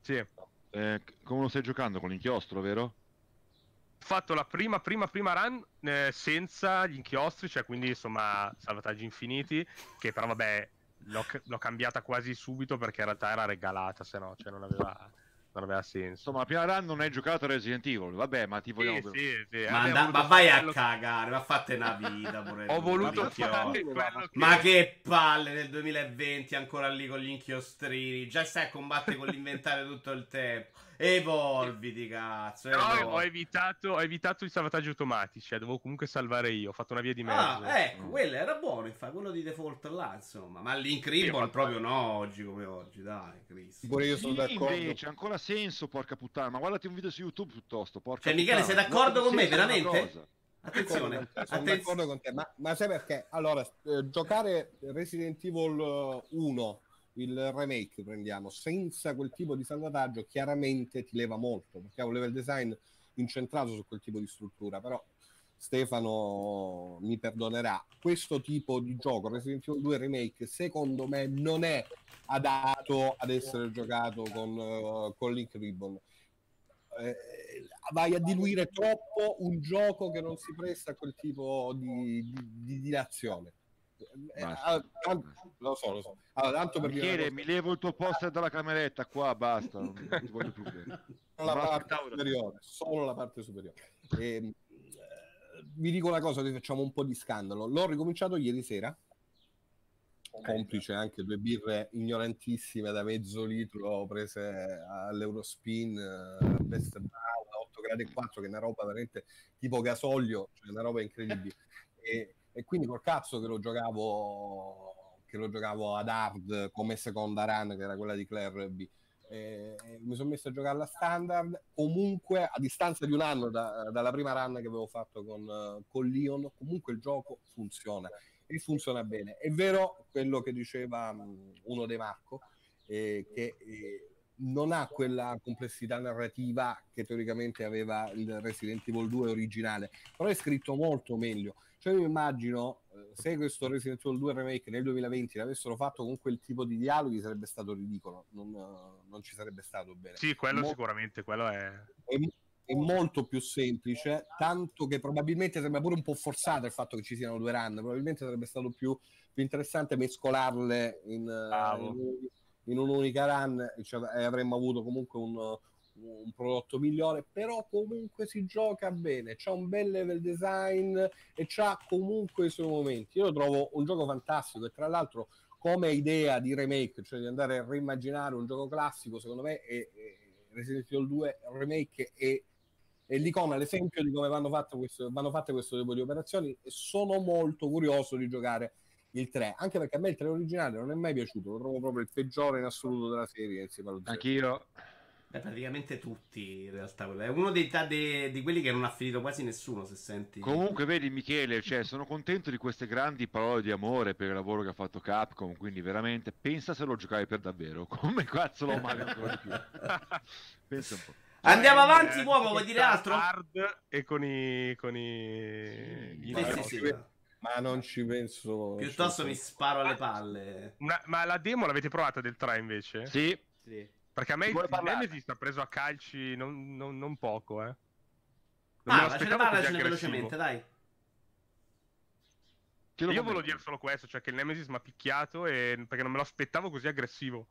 [SPEAKER 8] Sì.
[SPEAKER 4] Eh, come lo stai giocando? Con l'inchiostro, vero? Ho
[SPEAKER 8] fatto la prima, prima, prima run eh, senza gli inchiostri, cioè quindi insomma salvataggi infiniti, che però vabbè l'ho, l'ho cambiata quasi subito perché in realtà era regalata, se no, cioè non aveva non aveva senso.
[SPEAKER 4] Insomma, la prima run non hai giocato Resident Evil, vabbè, ma ti vogliamo...
[SPEAKER 1] Sì, sì, sì. Ma, and- ma vai a cagare, ma fate una vita pure.
[SPEAKER 8] Ho voluto fare
[SPEAKER 1] Ma che palle nel 2020 ancora lì con gli inchiostrini, già stai a combattere con l'inventario tutto il tempo. Evolviti, cazzo.
[SPEAKER 8] No, evolvi. ho evitato, ho evitato i salvataggi automatici. Eh, dovevo comunque salvare io. Ho fatto una via di mezzo.
[SPEAKER 1] Ah, ecco, mm. quello era buono. Infatti, quello di default là, insomma. Ma l'Incredible proprio no, oggi come oggi. Dai, Cristo.
[SPEAKER 6] Pure io sono sì, d'accordo.
[SPEAKER 4] Invece, ancora senso, porca puttana. Ma guardati un video su YouTube piuttosto. Porca
[SPEAKER 1] cioè, Michele, sei d'accordo con me, veramente? Attenzione,
[SPEAKER 6] sono attenzione. d'accordo con te, ma, ma sai perché? Allora, eh, giocare Resident Evil 1 il remake prendiamo senza quel tipo di salvataggio chiaramente ti leva molto perché un level design incentrato su quel tipo di struttura però Stefano mi perdonerà. Questo tipo di gioco Resident Evil 2 remake secondo me non è adatto ad essere giocato con, uh, con Link Ribbon eh, vai a diluire troppo un gioco che non si presta a quel tipo di, di, di dilazione
[SPEAKER 4] eh, ah, lo so, lo so. Allora, tanto per Michele, cosa... mi levo il tuo poster dalla cameretta qua, basta, non ti voglio più bene.
[SPEAKER 6] La parte superiore, solo la parte superiore. E, ehm, vi dico una cosa, vi facciamo un po' di scandalo. L'ho ricominciato ieri sera, complice anche due birre ignorantissime da mezzo litro prese all'Eurospin, a Best Brown, 8 gradi e 4, che è una roba veramente tipo gasolio, cioè una roba incredibile. E, e quindi col cazzo che lo giocavo che lo giocavo ad hard come seconda run che era quella di Claire B e mi sono messo a giocare alla standard comunque a distanza di un anno da, dalla prima run che avevo fatto con, con Leon comunque il gioco funziona e funziona bene. È vero quello che diceva uno dei Marco eh, che eh, non ha quella complessità narrativa che teoricamente aveva il Resident Evil 2 originale però è scritto molto meglio cioè io immagino eh, se questo Resident Evil 2 Remake nel 2020 l'avessero fatto con quel tipo di dialoghi sarebbe stato ridicolo, non, non ci sarebbe stato bene.
[SPEAKER 8] Sì, quello Mo- sicuramente, quello è...
[SPEAKER 6] è... è... molto più semplice, tanto che probabilmente sembra pure un po' forzato il fatto che ci siano due run, probabilmente sarebbe stato più, più interessante mescolarle in, in, in un'unica run cioè, e avremmo avuto comunque un un prodotto migliore, però comunque si gioca bene, c'ha un bel level design e c'ha comunque i suoi momenti. Io lo trovo un gioco fantastico e tra l'altro come idea di remake, cioè di andare a reimmaginare un gioco classico, secondo me è, è Resident Evil 2 remake è, è l'icona, l'esempio di come vanno fatte, questo, vanno fatte questo tipo di operazioni e sono molto curioso di giocare il 3, anche perché a me il 3 originale non è mai piaciuto, lo trovo proprio il peggiore in assoluto della serie insieme allo
[SPEAKER 4] Anch'io
[SPEAKER 1] Beh, praticamente tutti in realtà. È uno dei, de, di quelli che non ha finito quasi nessuno. Se senti.
[SPEAKER 4] Comunque, vedi, Michele, cioè, sono contento di queste grandi parole di amore per il lavoro che ha fatto Capcom. Quindi, veramente, pensa se lo giocavi per davvero. Come cazzo lo amavo ancora di più. pensa un po'.
[SPEAKER 1] Andiamo avanti, eh, uomo, vuoi dire altro?
[SPEAKER 8] Hard e con i. con i.
[SPEAKER 1] Sì, sì, sì.
[SPEAKER 6] Ma non ci penso.
[SPEAKER 1] Piuttosto mi sparo alle palle.
[SPEAKER 8] Una, ma la demo l'avete provata del 3 invece?
[SPEAKER 4] Sì. sì.
[SPEAKER 8] Perché a me il Nemesis ha preso a calci non, non, non poco, eh.
[SPEAKER 1] Non ah, ce ne parlacene velocemente, dai.
[SPEAKER 8] Io volevo dire solo questo, cioè che il Nemesis mi ha picchiato e... perché non me lo aspettavo così aggressivo.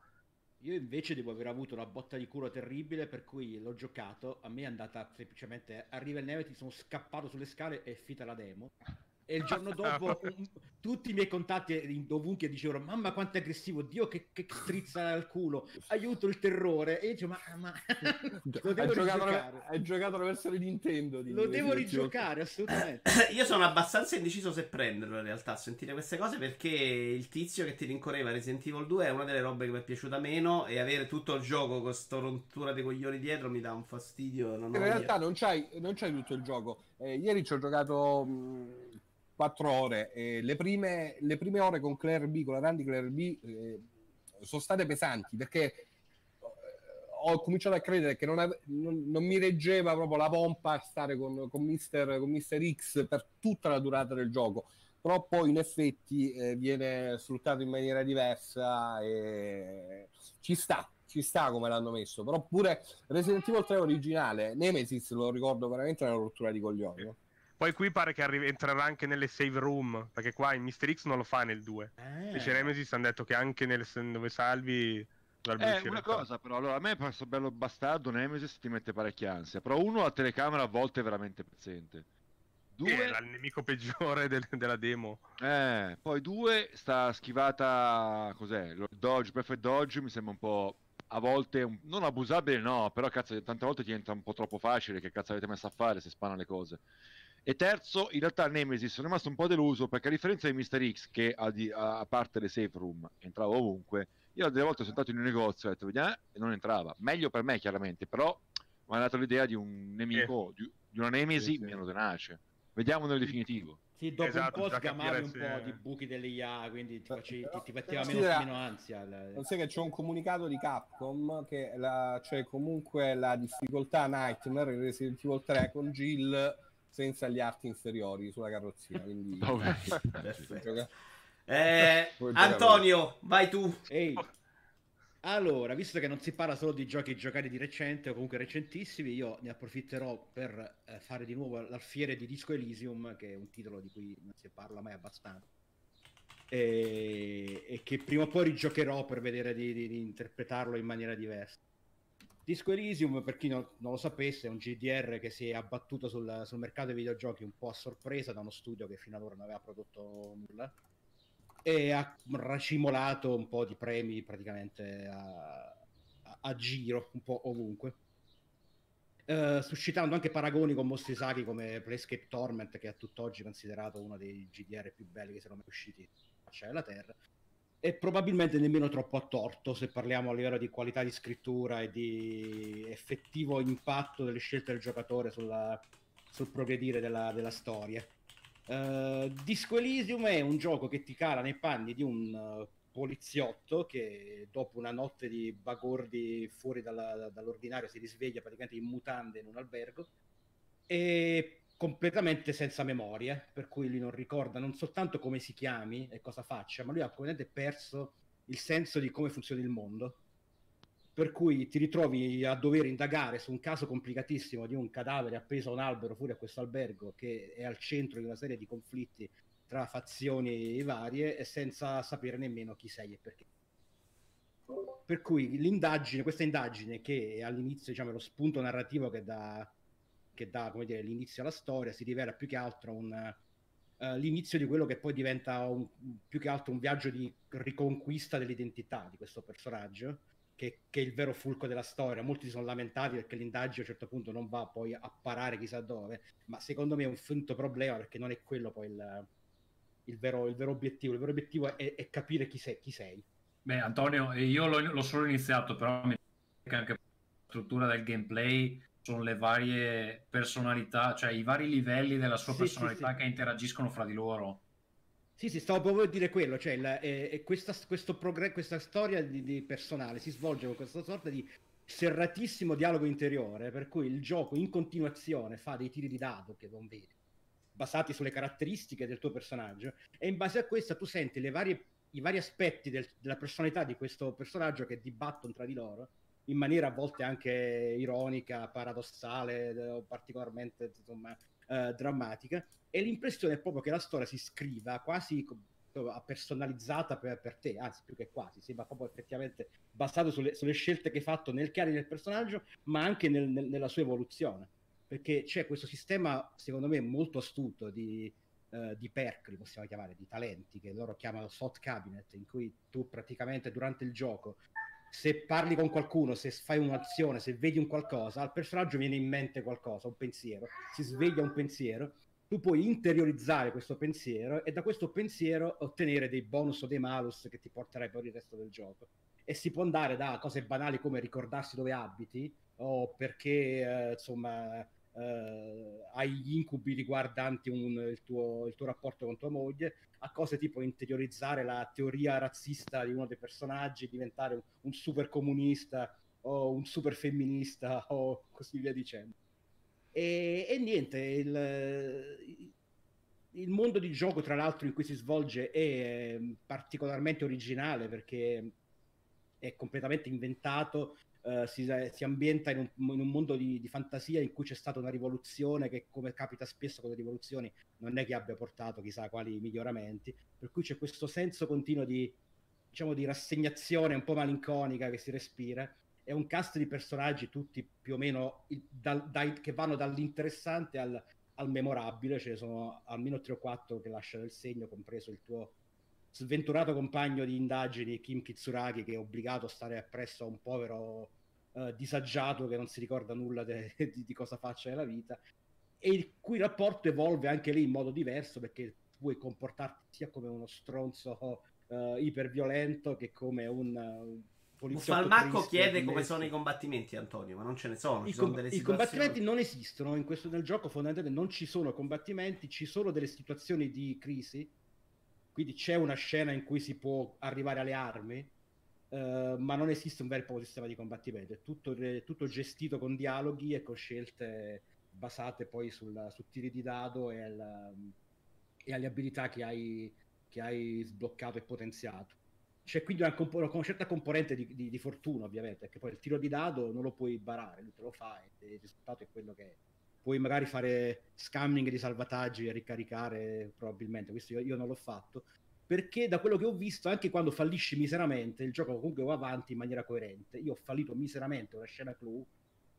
[SPEAKER 2] Io invece devo aver avuto una botta di culo terribile, per cui l'ho giocato. A me è andata semplicemente. Arriva il Nemesis, sono scappato sulle scale e è finita la demo e il giorno dopo un, tutti i miei contatti dovunque dicevano mamma quanto è aggressivo Dio che, che strizza il culo aiuto il terrore. E io dicevo ma, ma...
[SPEAKER 6] lo devo hai giocato, hai giocato la versione Nintendo
[SPEAKER 2] lo devo rigiocare assolutamente.
[SPEAKER 1] Io sono abbastanza indeciso se prenderlo in realtà sentire queste cose perché il tizio che ti rincorreva Resident Evil 2 è una delle robe che mi è piaciuta meno e avere tutto il gioco con questa rottura dei coglioni dietro mi dà un fastidio
[SPEAKER 6] in realtà non c'hai, non c'hai, tutto il gioco. Eh, ieri ci ho giocato mh 4 ore. Eh, le, prime, le, prime, ore con Claire B, con la Randy Claire B, eh, sono state pesanti perché eh, ho cominciato a credere che non, ave- non, non mi reggeva proprio la pompa a stare con, con, Mister, con Mister X per tutta la durata del gioco. Però poi in effetti eh, viene sfruttato in maniera diversa e ci sta, ci sta come l'hanno messo. Però pure Resident Evil 3 originale, Nemesis lo ricordo veramente una rottura di coglioni.
[SPEAKER 8] Poi qui pare che arri- entrerà anche nelle save room, perché qua in Mister X non lo fa nel 2. Eh. Invece Nemesis hanno detto che anche nel, dove salvi...
[SPEAKER 4] Eh, una cosa però, allora a me questo bello bastardo Nemesis ti mette parecchia ansia, però uno la telecamera a volte è veramente pezzente.
[SPEAKER 8] Due... Era il nemico peggiore del, della demo.
[SPEAKER 4] Eh, poi due sta schivata, cos'è? Dodge, perfect dodge mi sembra un po' a volte un... non abusabile no, però cazzo tante volte diventa un po' troppo facile che cazzo avete messo a fare se spana le cose. E terzo, in realtà Nemesis sono rimasto un po' deluso perché a differenza di Mr. X, che a, di, a parte le safe room entrava ovunque, io delle volte sono stato in un negozio e ho detto vediamo e non entrava. Meglio per me chiaramente, però mi ha dato l'idea di un nemico, eh. di, di, una Nemesi sì, sì. meno tenace. Vediamo nel definitivo.
[SPEAKER 2] Sì, dopo esatto, un po' sgamavi un se... po' di buchi delle IA, quindi ti, facevi, ti, ti metteva meno, era, meno ansia.
[SPEAKER 6] Non sai che c'è un comunicato di Capcom che la, c'è comunque la difficoltà Nightmare in Resident Evil 3 con Jill senza gli arti inferiori sulla carrozzina. Quindi...
[SPEAKER 1] eh, Antonio, vai tu.
[SPEAKER 2] Ehi. Allora, visto che non si parla solo di giochi giocati di recente o comunque recentissimi, io ne approfitterò per eh, fare di nuovo l'alfiere di Disco Elysium, che è un titolo di cui non si parla mai abbastanza. E, e che prima o poi rigiocherò per vedere di, di, di interpretarlo in maniera diversa. Disco Elysium, per chi non, non, lo sapesse, è un GDR che si è abbattuto sul, sul, mercato dei videogiochi un po' a sorpresa da uno studio che fino ad ora non aveva prodotto nulla e ha racimolato un po' di premi praticamente a, a, a giro, un po' ovunque. Uh, suscitando anche paragoni con mostri sacri come Playscape Torment, che è tutt'oggi considerato uno dei GDR più belli che siano mai usciti a faccia della Terra e probabilmente nemmeno troppo a torto se parliamo a livello di qualità di scrittura e di effettivo impatto delle scelte del giocatore sulla, sul progredire della, della storia. Uh, Disco Elysium è un gioco che ti cala nei panni di un uh, poliziotto che dopo una notte di bagordi fuori dalla, dall'ordinario si risveglia praticamente in mutande in un albergo e completamente senza memoria, per cui lui non ricorda non soltanto come si chiami e cosa faccia, ma lui ha completamente perso il senso di come funziona il mondo. Per cui ti ritrovi a dover indagare su un caso complicatissimo di un cadavere appeso a un albero fuori a questo albergo che è al centro di una serie di conflitti tra fazioni varie e senza sapere nemmeno chi sei e perché. Per cui l'indagine, questa indagine che è all'inizio diciamo, lo spunto narrativo che dà che dà come dire, l'inizio alla storia, si rivela più che altro un, uh, l'inizio di quello che poi diventa un, più che altro un viaggio di riconquista dell'identità di questo personaggio, che, che, è il vero fulco della storia. Molti si sono lamentati perché l'indagine a un certo punto non va poi a parare chissà dove, ma secondo me è un finto problema perché non è quello poi il, il, vero, il vero, obiettivo. Il vero obiettivo è, è capire chi sei, chi sei.
[SPEAKER 3] Beh, Antonio, io l'ho, l'ho solo iniziato, però mi che anche la struttura del gameplay sono le varie personalità, cioè i vari livelli della sua sì, personalità sì, sì. che interagiscono fra di loro.
[SPEAKER 2] Sì, sì, stavo proprio a dire quello, cioè la, eh, questa, progr- questa, storia di, di, personale si svolge con questa sorta di serratissimo dialogo interiore, per cui il gioco in continuazione fa dei tiri di dado che non vedi basati sulle caratteristiche del tuo personaggio e in base a questa tu senti varie, i vari aspetti del, della personalità di questo personaggio che dibattono tra di loro in maniera a volte anche ironica, paradossale o particolarmente insomma, eh, drammatica e l'impressione è proprio che la storia si scriva quasi personalizzata per, per, te, anzi più che quasi, sembra proprio effettivamente basato sulle, sulle, scelte che hai fatto nel chiaro del personaggio, ma anche nel, nel, nella sua evoluzione. Perché c'è questo sistema, secondo me, molto astuto di, uh, di perk, li possiamo chiamare, di talenti, che loro chiamano soft cabinet, in cui tu praticamente durante il gioco, se parli con qualcuno, se fai un'azione, se vedi un qualcosa, al personaggio viene in mente qualcosa, un pensiero, si sveglia un pensiero tu puoi interiorizzare questo pensiero e da questo pensiero ottenere dei bonus o dei malus che ti porterebbero il resto del gioco. E si può andare da cose banali come ricordarsi dove abiti o perché eh, insomma eh, hai gli incubi riguardanti un, il, tuo, il, tuo, rapporto con tua moglie, a cose tipo interiorizzare la teoria razzista di uno dei personaggi, diventare un, un super comunista o un super femminista o così via dicendo. E, e niente, il, il, mondo di gioco, tra l'altro, in cui si svolge è ehm, particolarmente originale perché è completamente inventato. Uh, si, si, ambienta in un, in un mondo di, di, fantasia in cui c'è stata una rivoluzione che, come capita spesso con le rivoluzioni, non è che abbia portato chissà quali miglioramenti. Per cui c'è questo senso continuo di, diciamo, di rassegnazione un po' malinconica che si respira è un cast di personaggi tutti più o meno dal, dai, che vanno dall'interessante al, al, memorabile, ce ne sono almeno 3 o 4 che lasciano il segno, compreso il tuo sventurato compagno di indagini Kim Kitsuragi che è obbligato a stare appresso a un povero uh, disagiato che non si ricorda nulla de, di, di, cosa faccia nella vita e il cui rapporto evolve anche lì in modo diverso perché puoi comportarti sia come uno stronzo uh, iperviolento che come un, un
[SPEAKER 1] Falmacco chiede come sono i combattimenti, Antonio, ma non ce ne sono.
[SPEAKER 2] I,
[SPEAKER 1] com-
[SPEAKER 2] sono i combattimenti non esistono in questo nel gioco, fondamentalmente non ci sono combattimenti, ci sono delle situazioni di crisi. Quindi c'è una scena in cui si può arrivare alle armi, uh, ma non esiste un vero e proprio sistema di combattimento. È tutto, tutto gestito con dialoghi e con scelte basate poi sul, su tiri di dado e, al, e alle abilità che hai, che hai sbloccato e potenziato c'è quindi una, comp- una certa componente di, di, di, fortuna, ovviamente, perché poi il tiro di dado non lo puoi barare, lui te lo fa e il risultato è quello che è. Puoi magari fare scamming di salvataggi e ricaricare, probabilmente, questo io, io, non l'ho fatto, perché da quello che ho visto, anche quando fallisci miseramente, il gioco comunque va avanti in maniera coerente. Io ho fallito miseramente una scena clou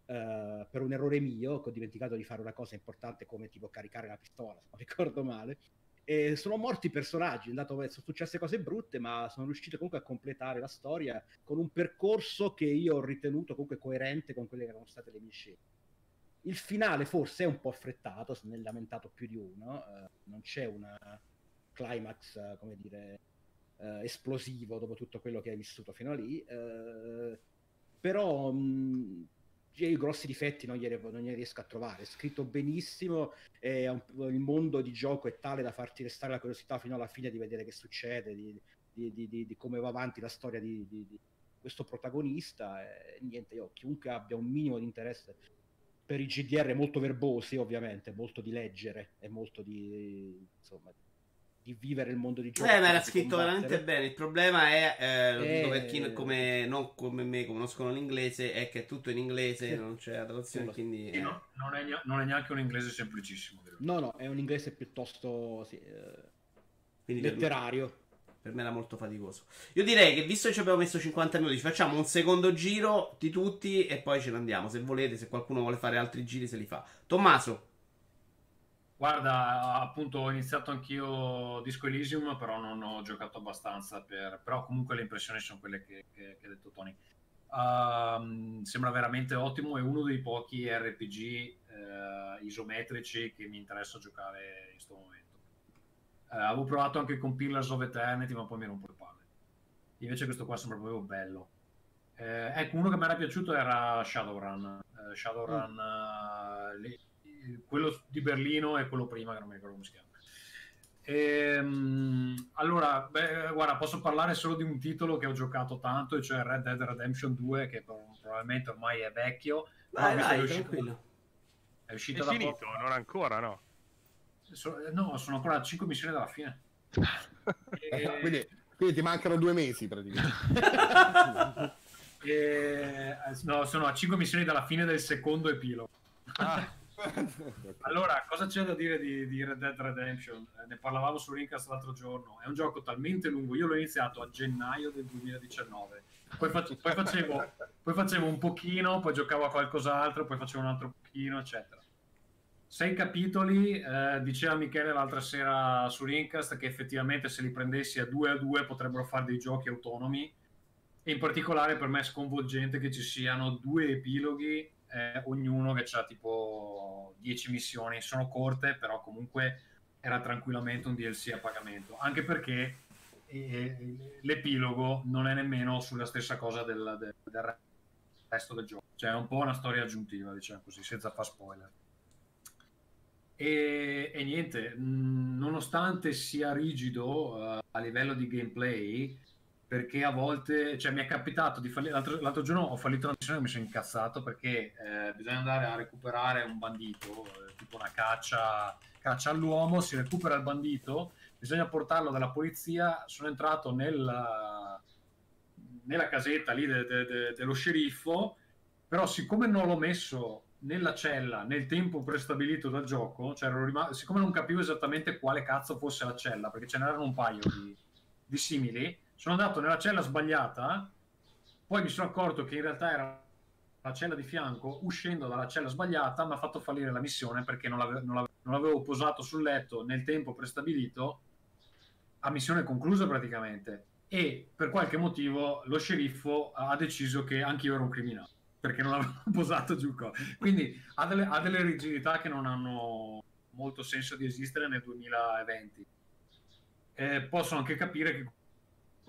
[SPEAKER 2] Uh, per un errore mio, che ho dimenticato di fare una cosa importante come tipo caricare la pistola, se non ricordo male, e sono morti i personaggi, andato, sono successe cose brutte, ma sono riuscito comunque a completare la storia con un percorso che io ho ritenuto comunque coerente con quelle che erano state le mie scelte. Il finale forse è un po' affrettato, se ne è lamentato più di uno, uh, non c'è una climax, come dire, uh, esplosivo dopo tutto quello che hai vissuto fino a lì, però mh, i grossi difetti non glieli, non glieli, riesco a trovare. È scritto benissimo, un, il mondo di gioco è tale da farti restare la curiosità fino alla fine di vedere che succede, di, di, di, di come va avanti la storia di, questo protagonista. E, niente, io chiunque abbia un minimo di interesse per i GDR molto verbosi, ovviamente, molto di leggere e molto di insomma di vivere il mondo di gioco.
[SPEAKER 1] Eh, ma era scritto veramente bene. Il problema è, eh, eh, per chi come, non come me conoscono l'inglese, è che è tutto in inglese, sì. non c'è la traduzione. Sì, quindi,
[SPEAKER 3] sì, no, non, è, non, è, neanche un inglese semplicissimo.
[SPEAKER 2] No, no, è un inglese piuttosto sì, eh, letterario.
[SPEAKER 1] Per me, per me era molto faticoso. Io direi che visto che ci abbiamo messo 50 minuti, facciamo un secondo giro di tutti e poi ce ne andiamo. Se volete, se qualcuno vuole fare altri giri, se li fa. Tommaso.
[SPEAKER 3] Guarda, appunto ho iniziato anch'io Disco Elysium, però non ho giocato abbastanza, per... però comunque le impressioni sono quelle che, che, che ha detto Tony. Uh, sembra veramente ottimo, è uno dei pochi RPG uh, isometrici che mi interessa giocare in questo momento. Uh, avevo provato anche con Pillars of Eternity, ma poi mi rompo le palle. Invece questo qua sembra proprio bello. Eh, ecco, uno che mi era piaciuto era Shadowrun. Shadowrun, mm. lì, quello di Berlino e quello prima che non mi ricordo come si chiama. Ehm, allora, beh, guarda, posso parlare solo di un titolo che ho giocato tanto, cioè Red Dead Redemption 2, che probabilmente ormai è vecchio.
[SPEAKER 1] Vai, vai, è uscito,
[SPEAKER 8] è uscito è finito, po- non ancora, no?
[SPEAKER 3] So, no, sono ancora a 5 missioni dalla fine.
[SPEAKER 6] e... quindi, quindi, ti mancano due mesi praticamente.
[SPEAKER 3] e... No, sono a 5 missioni dalla fine del secondo epilogo. Ah. allora, cosa c'è da dire di, di, Red Dead Redemption? Eh, ne parlavamo su Rincast l'altro giorno. È un gioco talmente lungo. Io l'ho iniziato a gennaio del 2019. Poi, fac- poi, facevo, poi facevo un pochino, poi giocavo a qualcos'altro, poi facevo un altro pochino, eccetera. Sei capitoli, eh, diceva Michele l'altra sera su Rincast che effettivamente se li prendessi a due a due potrebbero fare dei giochi autonomi. E in particolare per me è sconvolgente che ci siano due epiloghi eh, ognuno che ha tipo 10 missioni, sono corte, però comunque era tranquillamente un DLC a pagamento, anche perché eh, l'epilogo non è nemmeno sulla stessa cosa del, del, del, resto del gioco, cioè è un po' una storia aggiuntiva, diciamo così, senza far spoiler. E, e niente, mh, nonostante sia rigido uh, a livello di gameplay, perché a volte, cioè mi è capitato di fallire, l'altro, l'altro giorno ho fallito una missione e mi sono incazzato perché eh, bisogna andare a recuperare un bandito, eh, tipo una caccia, caccia all'uomo, si recupera il bandito, bisogna portarlo dalla polizia, sono entrato nella, nella casetta lì de, de, de, dello sceriffo, però siccome non l'ho messo nella cella nel tempo prestabilito dal gioco, cioè rimasto, siccome non capivo esattamente quale cazzo fosse la cella, perché ce n'erano un paio di, di simili, sono andato nella cella sbagliata, poi mi sono accorto che in realtà era la cella di fianco, uscendo dalla cella sbagliata mi ha fatto fallire la missione perché non l'avevo, non l'avevo, non l'avevo posato sul letto nel tempo prestabilito a missione conclusa praticamente. E per qualche motivo lo sceriffo ha deciso che anch'io ero un criminale perché non avevo posato giù quindi ha delle, ha delle rigidità che non hanno molto senso di esistere nel 2020 eh, posso anche capire che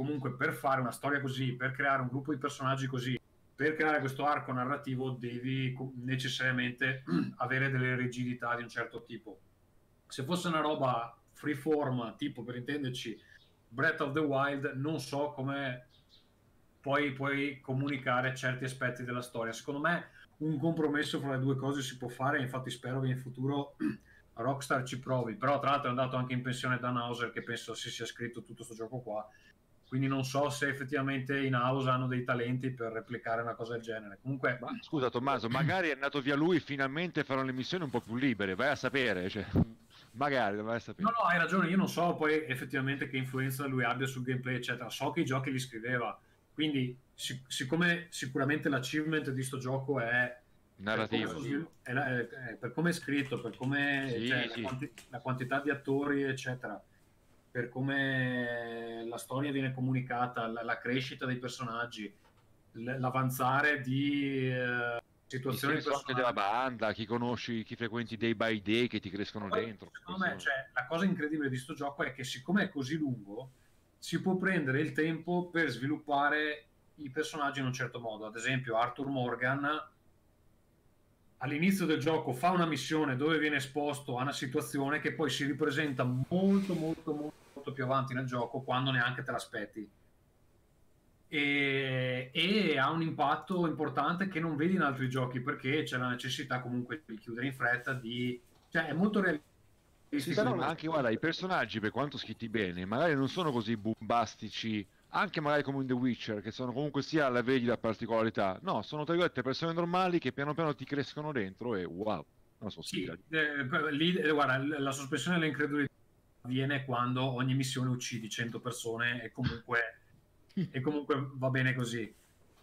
[SPEAKER 3] comunque per fare una storia così, per creare un gruppo di personaggi così, per creare questo arco narrativo devi necessariamente avere delle rigidità di un certo tipo. Se fosse una roba freeform, tipo per intenderci Breath of the Wild, non so come poi puoi comunicare certi aspetti della storia. Secondo me un compromesso fra le due cose si può fare, infatti spero che in futuro Rockstar ci provi. Però tra l'altro è andato anche in pensione Dan Hauser che penso si sia scritto tutto questo gioco qua quindi non so se effettivamente in house hanno dei talenti per replicare una cosa del genere. Comunque,
[SPEAKER 4] Ma, scusa Tommaso, magari è andato via lui finalmente faranno le missioni un po' più libere, vai a sapere, cioè, magari vai a sapere.
[SPEAKER 3] No, no, hai ragione, io non so poi effettivamente che influenza lui abbia sul gameplay, eccetera. So che i giochi li scriveva, quindi sic- siccome sicuramente l'achievement di sto gioco è
[SPEAKER 4] narrativo,
[SPEAKER 3] per come, è, per come è scritto, per come sì, cioè, sì. La, quanti- la quantità di attori, eccetera per come storia viene comunicata, la, la crescita dei personaggi, l'avanzare di eh, situazioni
[SPEAKER 4] anche della banda, chi conosci, chi frequenti day by day che ti crescono poi, dentro.
[SPEAKER 3] Secondo me, cioè, la cosa incredibile di questo gioco è che siccome è così lungo, si può prendere il tempo per sviluppare i personaggi in un certo modo. Ad esempio, Arthur Morgan all'inizio del gioco fa una missione dove viene esposto a una situazione che poi si ripresenta molto molto molto molto più avanti nel gioco quando neanche te l'aspetti. E, e, ha un impatto importante che non vedi in altri giochi perché c'è la necessità comunque di chiudere in fretta, di... cioè è molto realistico.
[SPEAKER 4] Sì, però anche guarda, i personaggi per quanto scritti bene, magari non sono così bombastici, anche magari come in The Witcher, che sono comunque sia la vedi la particolarità. No, sono tra virgolette persone normali che piano piano ti crescono dentro e wow. Non so
[SPEAKER 3] sì, eh, lì, eh, guarda, la sospensione dell'incredulità avviene quando ogni missione uccidi 100 persone e comunque, e comunque va bene così.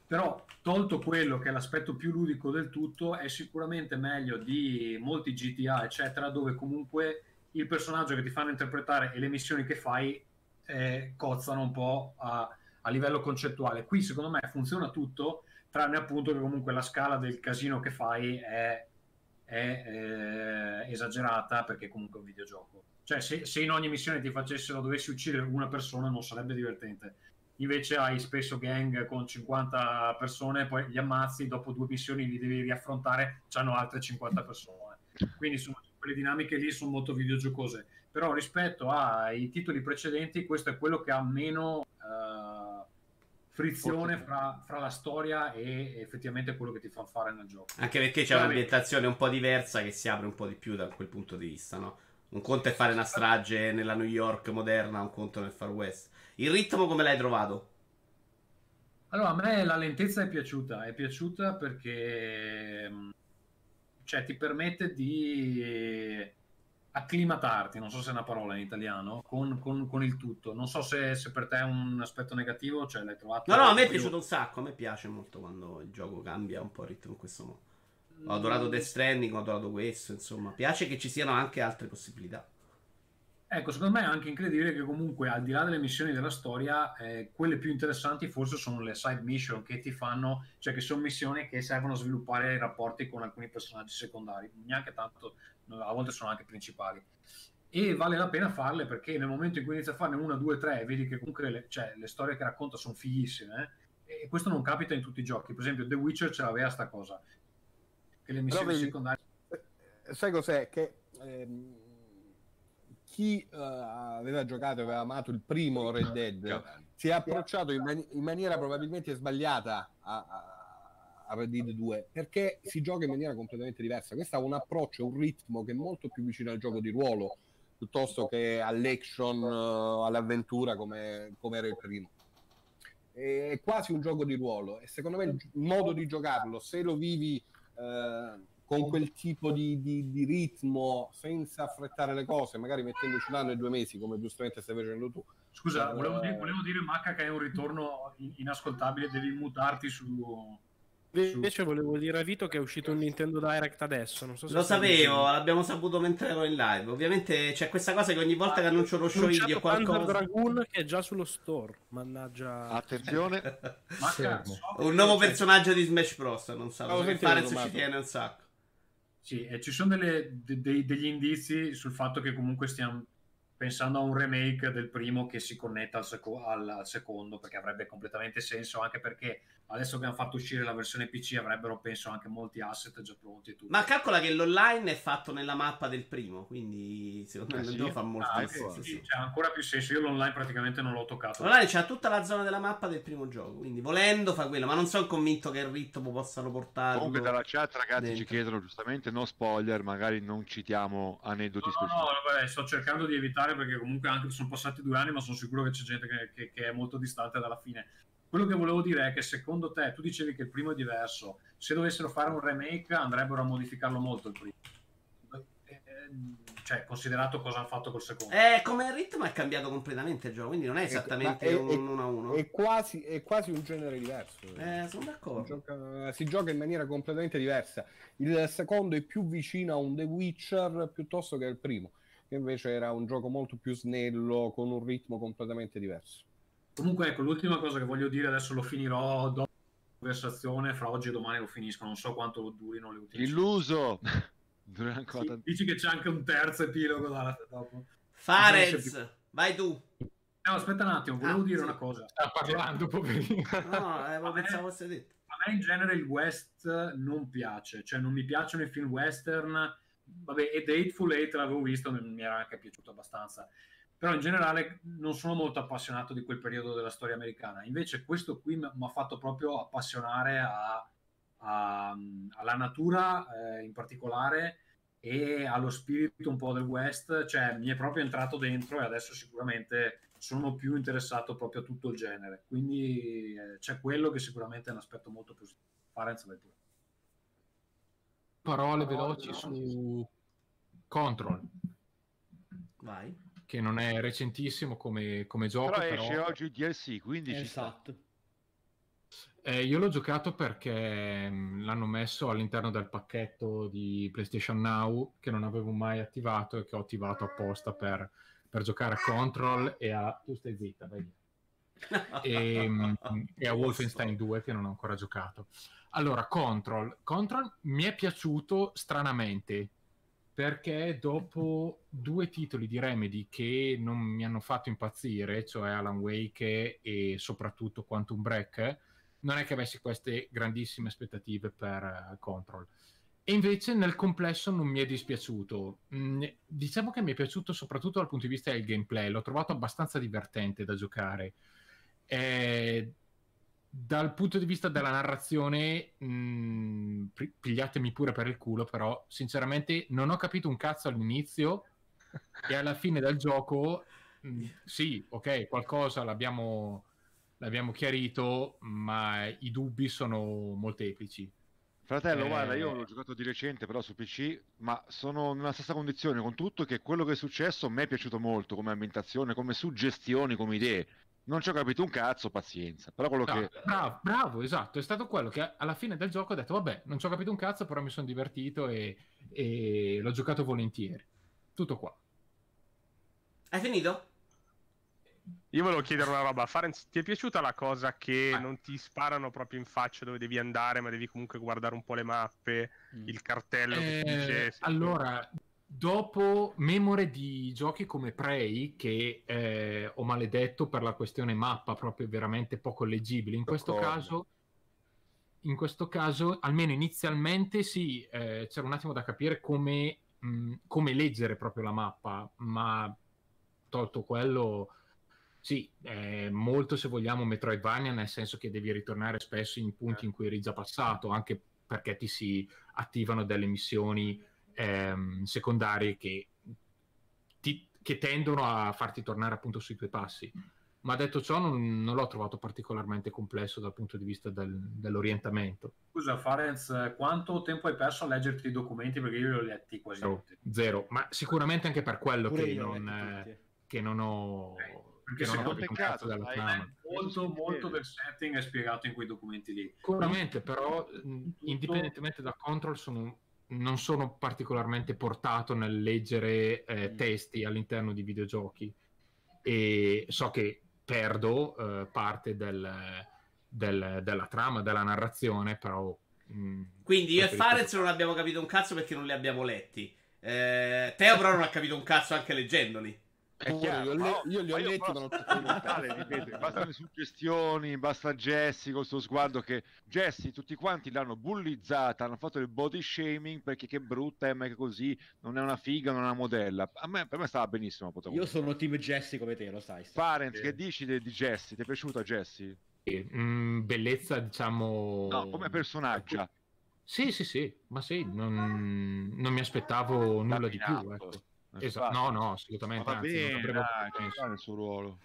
[SPEAKER 3] Però tolto quello che è l'aspetto più ludico del tutto, è sicuramente meglio di molti GTA, eccetera, dove comunque il personaggio che ti fanno interpretare e le missioni che fai eh, cozzano un po' a, a livello concettuale. Qui secondo me funziona tutto, tranne appunto che comunque la scala del casino che fai è, è eh, esagerata perché comunque è un videogioco. Cioè, se, se, in ogni missione ti facessero, dovessi uccidere una persona, non sarebbe divertente. Invece hai spesso gang con 50 persone, poi li ammazzi, dopo due missioni li devi riaffrontare, hanno altre 50 persone. Quindi insomma, quelle dinamiche lì sono molto videogiocose. Però rispetto ai titoli precedenti, questo è quello che ha meno uh, frizione fra, fra, la storia e effettivamente quello che ti fa fare nel gioco.
[SPEAKER 1] Anche perché c'è un'ambientazione un po' diversa che si apre un po' di più da quel punto di vista, no? Un conto è fare una strage nella New York moderna, un conto nel Far West. Il ritmo come l'hai trovato?
[SPEAKER 3] Allora, a me la lentezza è piaciuta, è piaciuta perché mm, cioè, ti permette di acclimatarti, non so se è una parola in italiano, con, con, con il tutto. Non so se, se, per te è un aspetto negativo, cioè l'hai trovato...
[SPEAKER 1] No, no, a me è piaciuto un sacco, a me piace molto quando il gioco cambia un po' il ritmo in questo modo. Ho adorato Death Stranding, ho adorato questo, insomma. Piace che ci siano anche altre possibilità.
[SPEAKER 3] Ecco, secondo me è anche incredibile che comunque al di là delle missioni della storia, eh, quelle più interessanti forse sono le side mission che ti fanno, cioè che sono missioni che servono a sviluppare i rapporti con alcuni personaggi secondari, neanche tanto, a volte sono anche principali. E vale la pena farle perché nel momento in cui inizi a farne una, due, tre, vedi che comunque le, cioè, le storie che racconta sono fighissime. Eh? E questo non capita in tutti i giochi. Per esempio, The Witcher ce l'aveva sta cosa. Che le missioni Però, secondarie.
[SPEAKER 6] Eh, sai cos'è? Che. Ehm chi uh, aveva giocato e aveva amato il primo Red Dead si è approcciato in, man- in maniera probabilmente sbagliata a, a, a, Red Dead 2 perché si gioca in maniera completamente diversa. Questo ha un approccio, un ritmo che è molto più vicino al gioco di ruolo piuttosto che all'action, uh, all'avventura come, come, era il primo. È quasi un gioco di ruolo e secondo me il modo di giocarlo, se lo vivi... Uh, con quel tipo di, di, di, ritmo, senza affrettare le cose, magari mettendoci un anno e due mesi, come giustamente stai facendo tu.
[SPEAKER 3] Scusa, volevo, dire, volevo dire Macca che è un ritorno inascoltabile, devi mutarti su...
[SPEAKER 7] Invece volevo dire a Vito che è uscito un Nintendo Direct adesso. Non so se
[SPEAKER 1] lo sapevo, l'abbiamo saputo mentre ero in live. Ovviamente c'è questa cosa che ogni volta che annuncio lo show indie o qualcosa.
[SPEAKER 7] Dragoon che è già sullo store. Mannaggia.
[SPEAKER 4] Attenzione.
[SPEAKER 1] Macca, un nuovo personaggio di Smash Bros. Non so. Oh, Fare ci tiene un sacco.
[SPEAKER 3] Sì, e ci sono delle, de, de, degli indizi sul fatto che comunque stiamo pensando a un remake del primo che si connetta al, seco- al, al secondo, perché avrebbe completamente senso, anche perché adesso che hanno fatto uscire la versione PC avrebbero penso anche molti asset già pronti. Tutto.
[SPEAKER 1] Ma calcola che l'online è fatto nella mappa del primo, quindi secondo me sì. fa molto ah, senso.
[SPEAKER 3] Sì, c'ha ancora più senso. Io l'online praticamente non l'ho toccato.
[SPEAKER 1] L'online c'ha tutta la zona della mappa del primo gioco, quindi volendo fa quello, ma non sono convinto che il ritmo possano portare.
[SPEAKER 4] Comunque dalla chat ragazzi dentro. ci chiedono giustamente no spoiler, magari non citiamo aneddoti no, specifici. No,
[SPEAKER 3] no, vabbè, sto cercando di evitare perché comunque anche sono passati due anni, ma sono sicuro che c'è gente che, che, che è molto distante dalla fine quello che volevo dire è che secondo te, tu dicevi che il primo è diverso, se dovessero fare un remake andrebbero a modificarlo molto il primo. Eh, cioè, considerato cosa hanno fatto col secondo.
[SPEAKER 1] Eh, come ritmo è cambiato completamente il gioco, quindi non è esattamente è, un 1 a 1.
[SPEAKER 6] È quasi, è quasi un genere diverso.
[SPEAKER 1] Eh, sono d'accordo.
[SPEAKER 6] Si gioca, si gioca, in maniera completamente diversa. Il secondo è più vicino a un The Witcher piuttosto che al primo, che invece era un gioco molto più snello, con un ritmo completamente diverso.
[SPEAKER 3] Comunque, ecco, l'ultima cosa che voglio dire, adesso lo finirò dopo la conversazione, fra oggi e domani lo finisco, non so quanto durino le ultime.
[SPEAKER 4] Illuso!
[SPEAKER 3] sì, dici che c'è anche un terzo epilogo da, dopo.
[SPEAKER 1] Fares, vai tu.
[SPEAKER 3] No, aspetta un attimo, volevo ah, dire sì. una cosa.
[SPEAKER 5] Sta parlando, poverino.
[SPEAKER 1] No, eh, ma pensavo fosse detto.
[SPEAKER 3] A me in genere il West non piace, cioè non mi piacciono i film western. Vabbè, e Dateful Eight l'avevo visto, mi era anche piaciuto abbastanza però in generale non sono molto appassionato di quel periodo della storia americana. Invece questo qui mi ha fatto proprio appassionare a, a, alla natura eh, in particolare e allo spirito un po' del West, cioè mi è proprio entrato dentro e adesso sicuramente sono più interessato proprio a tutto il genere. Quindi eh, c'è quello che sicuramente è un aspetto molto positivo. Farenz vai pure.
[SPEAKER 5] Parole veloci su Control.
[SPEAKER 1] Vai
[SPEAKER 5] che non è recentissimo come, come gioco.
[SPEAKER 4] Però, però esce oggi il DLC, quindi
[SPEAKER 1] esatto.
[SPEAKER 5] Eh, io l'ho giocato perché mh, l'hanno messo all'interno del pacchetto di PlayStation Now che non avevo mai attivato e che ho attivato apposta per, per giocare a Control e a... Tu stai zitta, vai e, mh, e a Wolfenstein 2 che non ho ancora giocato. Allora, Control. Control mi è piaciuto stranamente perché dopo due titoli di Remedy che non mi hanno fatto impazzire, cioè Alan Wake e soprattutto Quantum Break, non è che avessi queste grandissime aspettative per uh, Control. E invece nel complesso non mi è dispiaciuto. Mm, diciamo che mi è piaciuto soprattutto dal punto di vista del gameplay, l'ho trovato abbastanza divertente da giocare. Eh, dal punto di vista della narrazione, mh, mm, pigliatemi pure per il culo, però sinceramente non ho capito un cazzo all'inizio e alla fine del gioco, mh, mm, sì, ok, qualcosa l'abbiamo, l'abbiamo chiarito, ma i dubbi sono molteplici.
[SPEAKER 4] Fratello, eh... guarda, io l'ho giocato di recente però su PC, ma sono nella stessa condizione con tutto che quello che è successo a me è piaciuto molto come ambientazione, come suggestioni, come idee. Non ci ho capito un cazzo, pazienza. Però quello
[SPEAKER 5] no,
[SPEAKER 4] che...
[SPEAKER 5] Bravo, bravo, esatto. È stato quello che alla fine del gioco ho detto, vabbè, non ci ho capito un cazzo, però mi sono divertito e, e l'ho giocato volentieri. Tutto qua.
[SPEAKER 1] Hai finito?
[SPEAKER 8] Io volevo chiedere una roba. Farenz, ti è piaciuta la cosa che ah. non ti sparano proprio in faccia dove devi andare, ma devi comunque guardare un po' le mappe, mm. il cartello eh, che ti dice...
[SPEAKER 5] Allora, dopo memore di giochi come Prey, che eh, ho maledetto per la questione mappa, proprio veramente poco leggibile, in questo caso... In questo caso, almeno inizialmente, sì, eh, c'era un attimo da capire come, mh, come leggere proprio la mappa, ma tolto quello, sì, è molto se vogliamo Metroidvania, nel senso che devi ritornare spesso in punti in cui eri già passato, anche perché ti si attivano delle missioni ehm, secondarie che, ti, che, tendono a farti tornare appunto sui tuoi passi. Ma detto ciò, non, non l'ho trovato particolarmente complesso dal punto di vista del, dell'orientamento.
[SPEAKER 3] Scusa, Farenz, quanto tempo hai perso a leggerti i documenti? Perché io li ho letti quasi
[SPEAKER 5] zero, zero. ma sicuramente anche per quello che non, che non ho. Okay
[SPEAKER 3] perché non ho peccato dalla trama. Molto, molto del setting è spiegato in quei documenti lì.
[SPEAKER 5] Sicuramente, però, indipendentemente da Control, sono, non sono particolarmente portato nel leggere eh, mm. testi all'interno di videogiochi e so che perdo eh, parte del, del, della trama, della narrazione, però...
[SPEAKER 1] Mh, Quindi io e Fares non abbiamo capito un cazzo perché non li abbiamo letti. Eh, Teo però non ha capito un cazzo anche leggendoli.
[SPEAKER 4] È chiaro, io, le- io li ho letti, ma non ho Basta le suggestioni, basta Jesse con suo sguardo che Jesse tutti quanti l'hanno bullizzata, hanno fatto il body shaming perché che brutta è, ma che così non è una figa, non è una modella. A me, per me stava benissimo.
[SPEAKER 2] Io sono team Jesse come te, lo sai.
[SPEAKER 4] Parent, sì. che dici di, di Jesse? Ti è piaciuta Jesse?
[SPEAKER 5] Mm, bellezza, diciamo...
[SPEAKER 4] No, come personaggio.
[SPEAKER 5] Sì, sì, sì, ma sì, non, non mi aspettavo nulla di più. Ecco. Esatto, no, no, assolutamente. Va anzi, bene,
[SPEAKER 4] dai, il suo ruolo.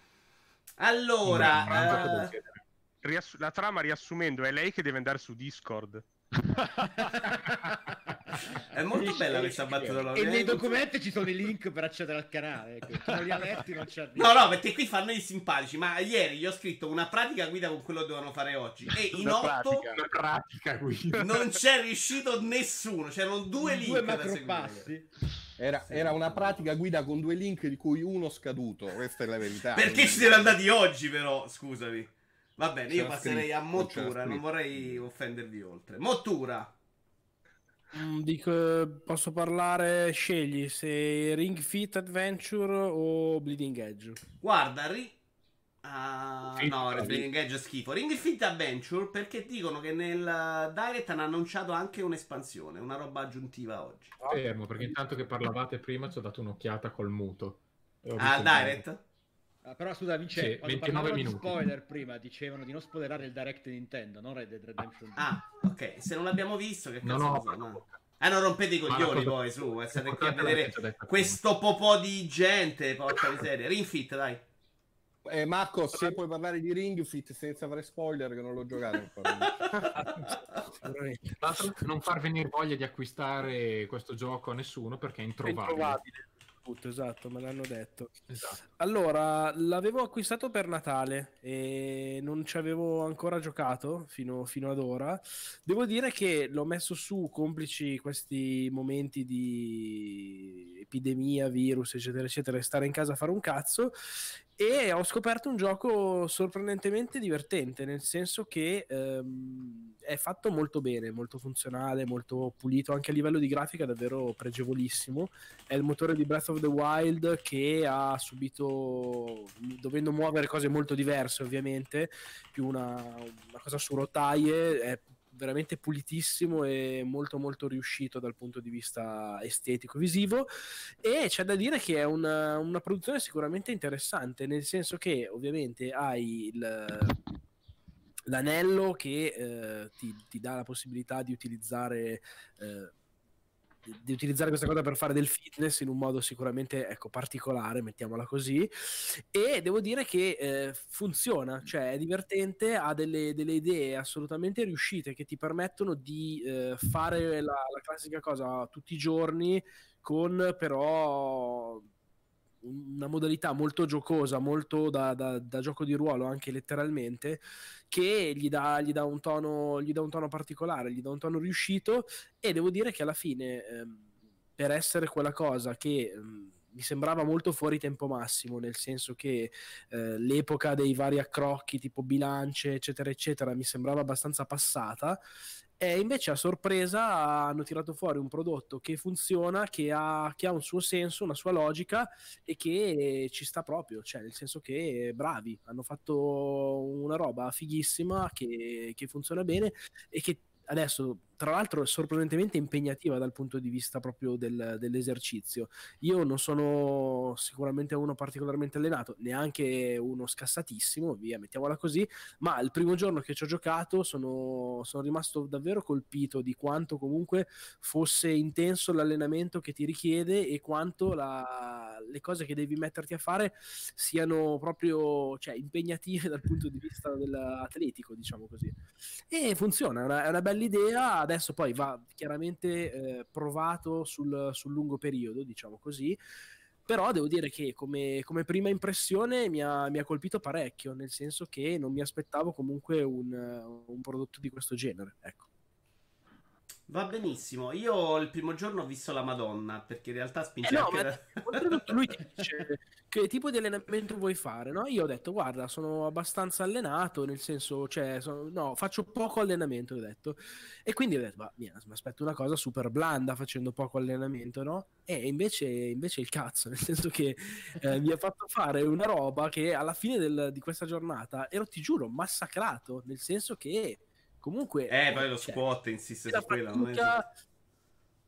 [SPEAKER 1] Allora,
[SPEAKER 8] eh... riass- la trama riassumendo è lei che deve andare su Discord.
[SPEAKER 1] è molto bella questa battuta.
[SPEAKER 2] E nei documenti ci sono i link per accedere al canale. Ecco. Non li ha letti, non
[SPEAKER 1] c'è No, no, perché qui fanno i simpatici. Ma ieri gli ho scritto una pratica guida con quello che dovevano fare oggi. E in una otto
[SPEAKER 5] pratica, pratica guida.
[SPEAKER 1] non c'è riuscito nessuno. C'erano due link. Due macropassi.
[SPEAKER 6] Era, era, una pratica guida con due link di cui uno scaduto. Questa è la verità.
[SPEAKER 1] Perché ci siete andati oggi, però? Scusami. Va bene, io passerei scritto, a Mottura. Non vorrei offendervi oltre. Mottura.
[SPEAKER 7] Mm, dico, posso parlare, scegli se Ring Fit Adventure o Bleeding Edge.
[SPEAKER 1] Guarda, ri- Uh, no, Bleeding Edge è schifo. Ring Fit Adventure perché dicono che nel Direct hanno annunciato anche un'espansione, una roba aggiuntiva oggi.
[SPEAKER 5] Fermo, perché intanto che parlavate prima ci ho dato un'occhiata col muto.
[SPEAKER 1] Ah, Direct?
[SPEAKER 2] Ah, però scusa, Vince, sì, quando 29 minuti. spoiler prima dicevano di non spoilerare il Direct Nintendo, non Red Dead Redemption
[SPEAKER 1] 2. Ah, ok. Se non l'abbiamo visto, che cazzo no, no, no. Ah, non rompete i coglioni poi, su. State qui a vedere questo popò di gente, porca miseria. Ring Fit, dai.
[SPEAKER 6] Eh, Marco, se puoi parlare di Ring Fit senza fare spoiler, che non l'ho giocato ancora.
[SPEAKER 5] non far venire voglia di acquistare questo gioco a nessuno perché è introvabile. È introvabile
[SPEAKER 7] tutto, esatto, me l'hanno detto. Esatto. Allora, l'avevo acquistato per Natale e non ci avevo ancora giocato fino, fino, ad ora. Devo dire che l'ho messo su complici questi momenti di epidemia, virus, eccetera, eccetera, stare in casa a fare un cazzo e ho scoperto un gioco sorprendentemente divertente, nel senso che ehm, è fatto molto bene, molto funzionale, molto pulito, anche a livello di grafica davvero pregevolissimo. È il motore di Breath of the Wild che ha subito, dovendo muovere cose molto diverse ovviamente, più una, una cosa su rotaie, è veramente pulitissimo e molto molto riuscito dal punto di vista estetico visivo. E c'è da dire che è una, una produzione sicuramente interessante nel senso che ovviamente hai il, l'anello che eh, ti, ti, dà la possibilità di utilizzare eh, di utilizzare questa cosa per fare del fitness in un modo sicuramente ecco, particolare, mettiamola così. E devo dire che eh, funziona, cioè è divertente, ha delle, delle, idee assolutamente riuscite che ti permettono di eh, fare la, la classica cosa tutti i giorni con però una modalità molto giocosa, molto da, da, da, gioco di ruolo anche letteralmente, che gli dà, gli, dà tono, gli dà, un tono, particolare, gli dà un tono riuscito e devo dire che alla fine, ehm, per essere quella cosa che... Ehm, mi sembrava molto fuori tempo massimo, nel senso che eh, l'epoca dei vari accrocchi tipo bilance, eccetera, eccetera, mi sembrava abbastanza passata. E invece a sorpresa hanno tirato fuori un prodotto che funziona, che ha, che ha, un suo senso, una sua logica e che ci sta proprio, cioè nel senso che bravi, hanno fatto una roba fighissima che, che funziona bene e che adesso tra l'altro è sorprendentemente impegnativa dal punto di vista proprio del, dell'esercizio. Io non sono sicuramente uno particolarmente allenato, neanche uno scassatissimo, via, mettiamola così, ma il primo giorno che ci ho giocato sono, sono rimasto davvero colpito di quanto comunque fosse intenso l'allenamento che ti richiede e quanto la, le cose che devi metterti a fare siano proprio cioè, impegnative dal punto di vista dell'atletico, diciamo così. E funziona, è una, è una bella idea adesso poi va chiaramente eh, provato sul, sul, lungo periodo, diciamo così. Però devo dire che come, come prima impressione mi ha, mi ha, colpito parecchio, nel senso che non mi aspettavo comunque un, un prodotto di questo genere. Ecco.
[SPEAKER 1] Va benissimo. Io il primo giorno ho visto la Madonna perché in realtà spinge
[SPEAKER 7] eh no, anche. Ma, oltretutto lui ti dice che tipo di allenamento vuoi fare, no? Io ho detto, guarda, sono abbastanza allenato, nel senso, cioè, sono, no, faccio poco allenamento, ho detto. E quindi ho detto, ma mi aspetto una cosa super blanda facendo poco allenamento, no? E invece, invece il cazzo, nel senso che eh, mi ha fatto fare una roba che alla fine del, di questa giornata ero, ti giuro, massacrato, nel senso che comunque...
[SPEAKER 1] Eh, poi lo cioè, squat insiste su quella, non è...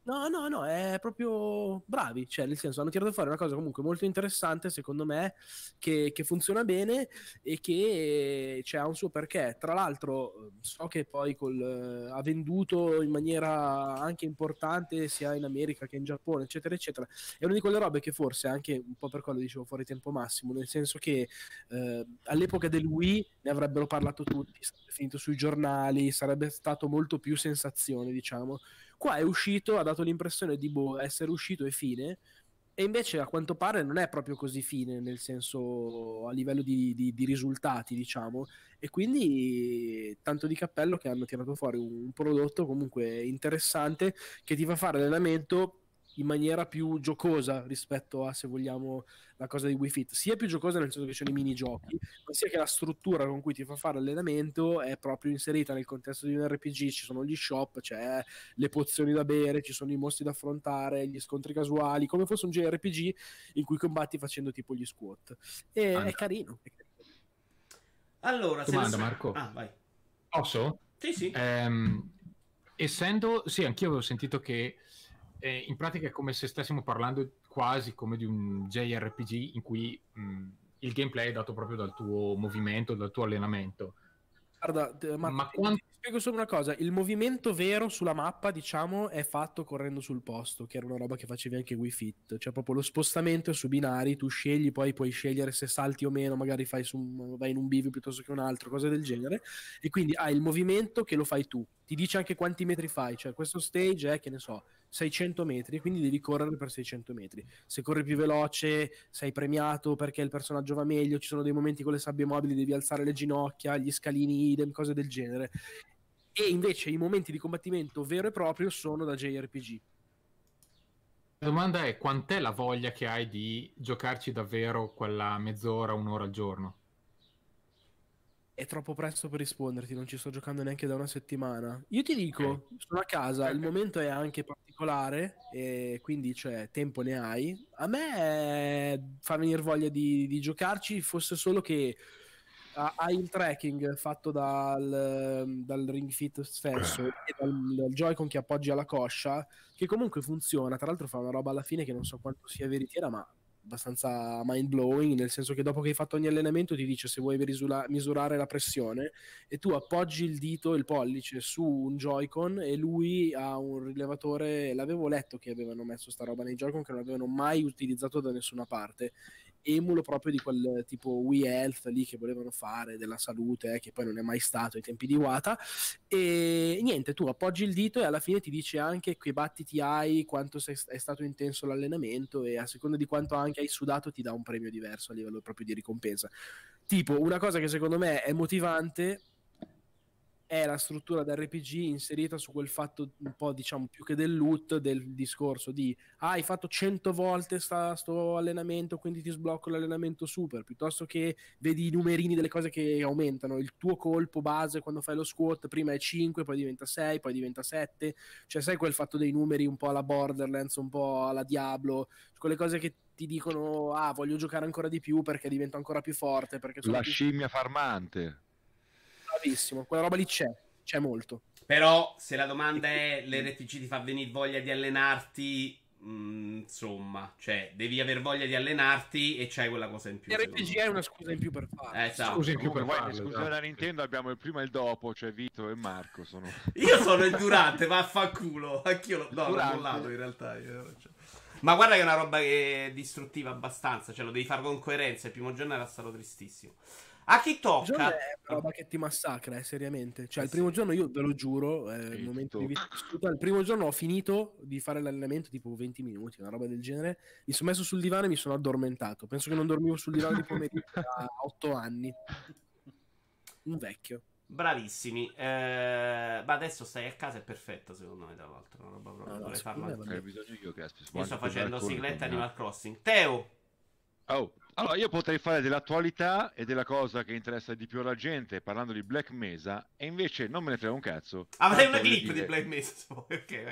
[SPEAKER 7] No, no, no, è proprio bravi, cioè nel senso hanno tirato fuori una cosa comunque molto interessante secondo me, che, che funziona bene e che cioè, ha un suo perché. Tra l'altro so che poi col, uh, ha venduto in maniera anche importante sia in America che in Giappone, eccetera, eccetera. È una di quelle robe che forse anche un po' per quello dicevo fuori tempo massimo, nel senso che uh, all'epoca del Wii ne avrebbero parlato tutti, sarebbe finito sui giornali, sarebbe stato molto più sensazione, diciamo Qua è uscito, ha dato l'impressione di boh, essere uscito e fine. E invece a quanto pare non è proprio così fine, nel senso a livello di, di, di risultati, diciamo. E quindi tanto di cappello che hanno tirato fuori un, un prodotto comunque interessante che ti fa fare allenamento in maniera più giocosa rispetto a se vogliamo la cosa di Wii Fit. Sia più giocosa nel senso che c'è i minigiochi ma sia che la struttura con cui ti fa fare allenamento è proprio inserita nel contesto di un RPG ci sono gli shop c'è le pozioni da bere ci sono i mostri da affrontare gli scontri casuali come fosse un JRPG in cui combatti facendo tipo gli squat. E è carino, è carino.
[SPEAKER 1] allora
[SPEAKER 5] domanda Marco.
[SPEAKER 1] Ah, vai.
[SPEAKER 5] posso?
[SPEAKER 1] sì sì.
[SPEAKER 5] Ehm, essendo sì anch'io avevo sentito che eh, in pratica è come se stessimo parlando quasi come di un JRPG in cui mh, il gameplay è dato proprio dal tuo movimento, dal tuo allenamento.
[SPEAKER 7] Guarda, ma, ma quando... ti spiego solo una cosa: il movimento vero sulla mappa, diciamo, è fatto correndo sul posto, che era una roba che facevi anche Wii Fit. Cioè, proprio lo spostamento su binari, tu scegli, poi puoi scegliere se salti o meno, magari fai su, vai in un bivio piuttosto che un altro, cose del genere. E quindi hai il movimento che lo fai tu. Ti dice anche quanti metri fai, cioè questo stage è, che ne so, 600 metri, quindi devi correre per 600 metri. Se corri più veloce, sei premiato perché il personaggio va meglio, ci sono dei momenti con le sabbie mobili, devi alzare le ginocchia, gli scalini idem, cose del genere. E invece i momenti di combattimento vero e proprio sono da JRPG.
[SPEAKER 5] La domanda è quant'è la voglia che hai di giocarci davvero quella mezz'ora, un'ora al giorno?
[SPEAKER 7] È troppo presto per risponderti, non ci sto giocando neanche da una settimana. Io ti dico, okay. sono a casa, il momento è anche particolare, e quindi cioè, tempo ne hai. A me fa venire voglia di, di giocarci, fosse solo che hai il tracking fatto dal, dal Ring Fit stesso e dal, dal Joy-Con che appoggi alla coscia, che comunque funziona. Tra l'altro fa una roba alla fine che non so quanto sia veritiera, ma abbastanza mind blowing, nel senso che dopo che hai fatto ogni allenamento ti dice se vuoi risula- misurare la pressione e tu appoggi il dito, il pollice su un Joy-Con e lui ha un rilevatore, l'avevo letto che avevano messo sta roba nei Joy-Con che non avevano mai utilizzato da nessuna parte emulo proprio di quel tipo We Health lì che volevano fare della salute, eh, che poi non è mai stato ai tempi di Wata. E niente, tu appoggi il dito e alla fine ti dice anche che battiti hai, quanto sei, è stato intenso l'allenamento e a seconda di quanto anche hai sudato ti dà un premio diverso a livello proprio di ricompensa. Tipo, una cosa che secondo me è motivante è la struttura da RPG inserita su quel fatto un po' diciamo più che del loot del discorso di ah, hai fatto 100 volte sta, sto allenamento quindi ti sblocco l'allenamento super piuttosto che vedi i numerini delle cose che aumentano. Il tuo colpo base quando fai lo squat prima è 5 poi diventa 6 poi diventa 7 cioè sai quel fatto dei numeri un po' alla Borderlands un po' alla Diablo quelle cose che ti dicono ah voglio giocare ancora di più perché divento ancora più forte perché
[SPEAKER 4] la
[SPEAKER 7] più...
[SPEAKER 4] scimmia farmante
[SPEAKER 7] bravissimo, quella roba lì c'è, c'è molto.
[SPEAKER 1] Però se la domanda è l'RPG ti fa venire voglia di allenarti, mh, mm, insomma, cioè devi aver voglia di allenarti e c'hai quella cosa in più.
[SPEAKER 7] L'RPG è una scusa in più per farlo.
[SPEAKER 1] Eh, esatto.
[SPEAKER 4] Scusa in più per farlo. Scusa esatto. da Nintendo abbiamo il prima e il dopo, cioè Vito e Marco sono...
[SPEAKER 1] Io sono il durante, vaffanculo. Anch'io lo... No, l'ho mollato in realtà. Ma guarda che è una roba che è distruttiva abbastanza, cioè lo devi fare con coerenza. Il primo giorno era stato tristissimo. A chi tocca?
[SPEAKER 7] È una roba che ti massacra, eh, seriamente. Cioè, il primo giorno io ve lo giuro, eh, il momento di vissuta, il primo giorno ho finito di fare l'allenamento tipo 20 minuti, una roba del genere. Mi sono messo sul divano e mi sono addormentato. Penso che non dormivo sul divano di pomeriggio da 8 anni. Un vecchio.
[SPEAKER 1] Bravissimi, eh, ma adesso stai a casa è perfetto secondo me. Tra l'altro, una roba proprio. No, farlo eh, io, io sto facendo sigletta Animal Crossing. Teo,
[SPEAKER 4] Oh. Allora, io potrei fare dell'attualità e della cosa che interessa di più alla gente parlando di Black Mesa, e invece non me ne frega un cazzo.
[SPEAKER 1] Avrei una clip dire... di Black Mesa. Ok,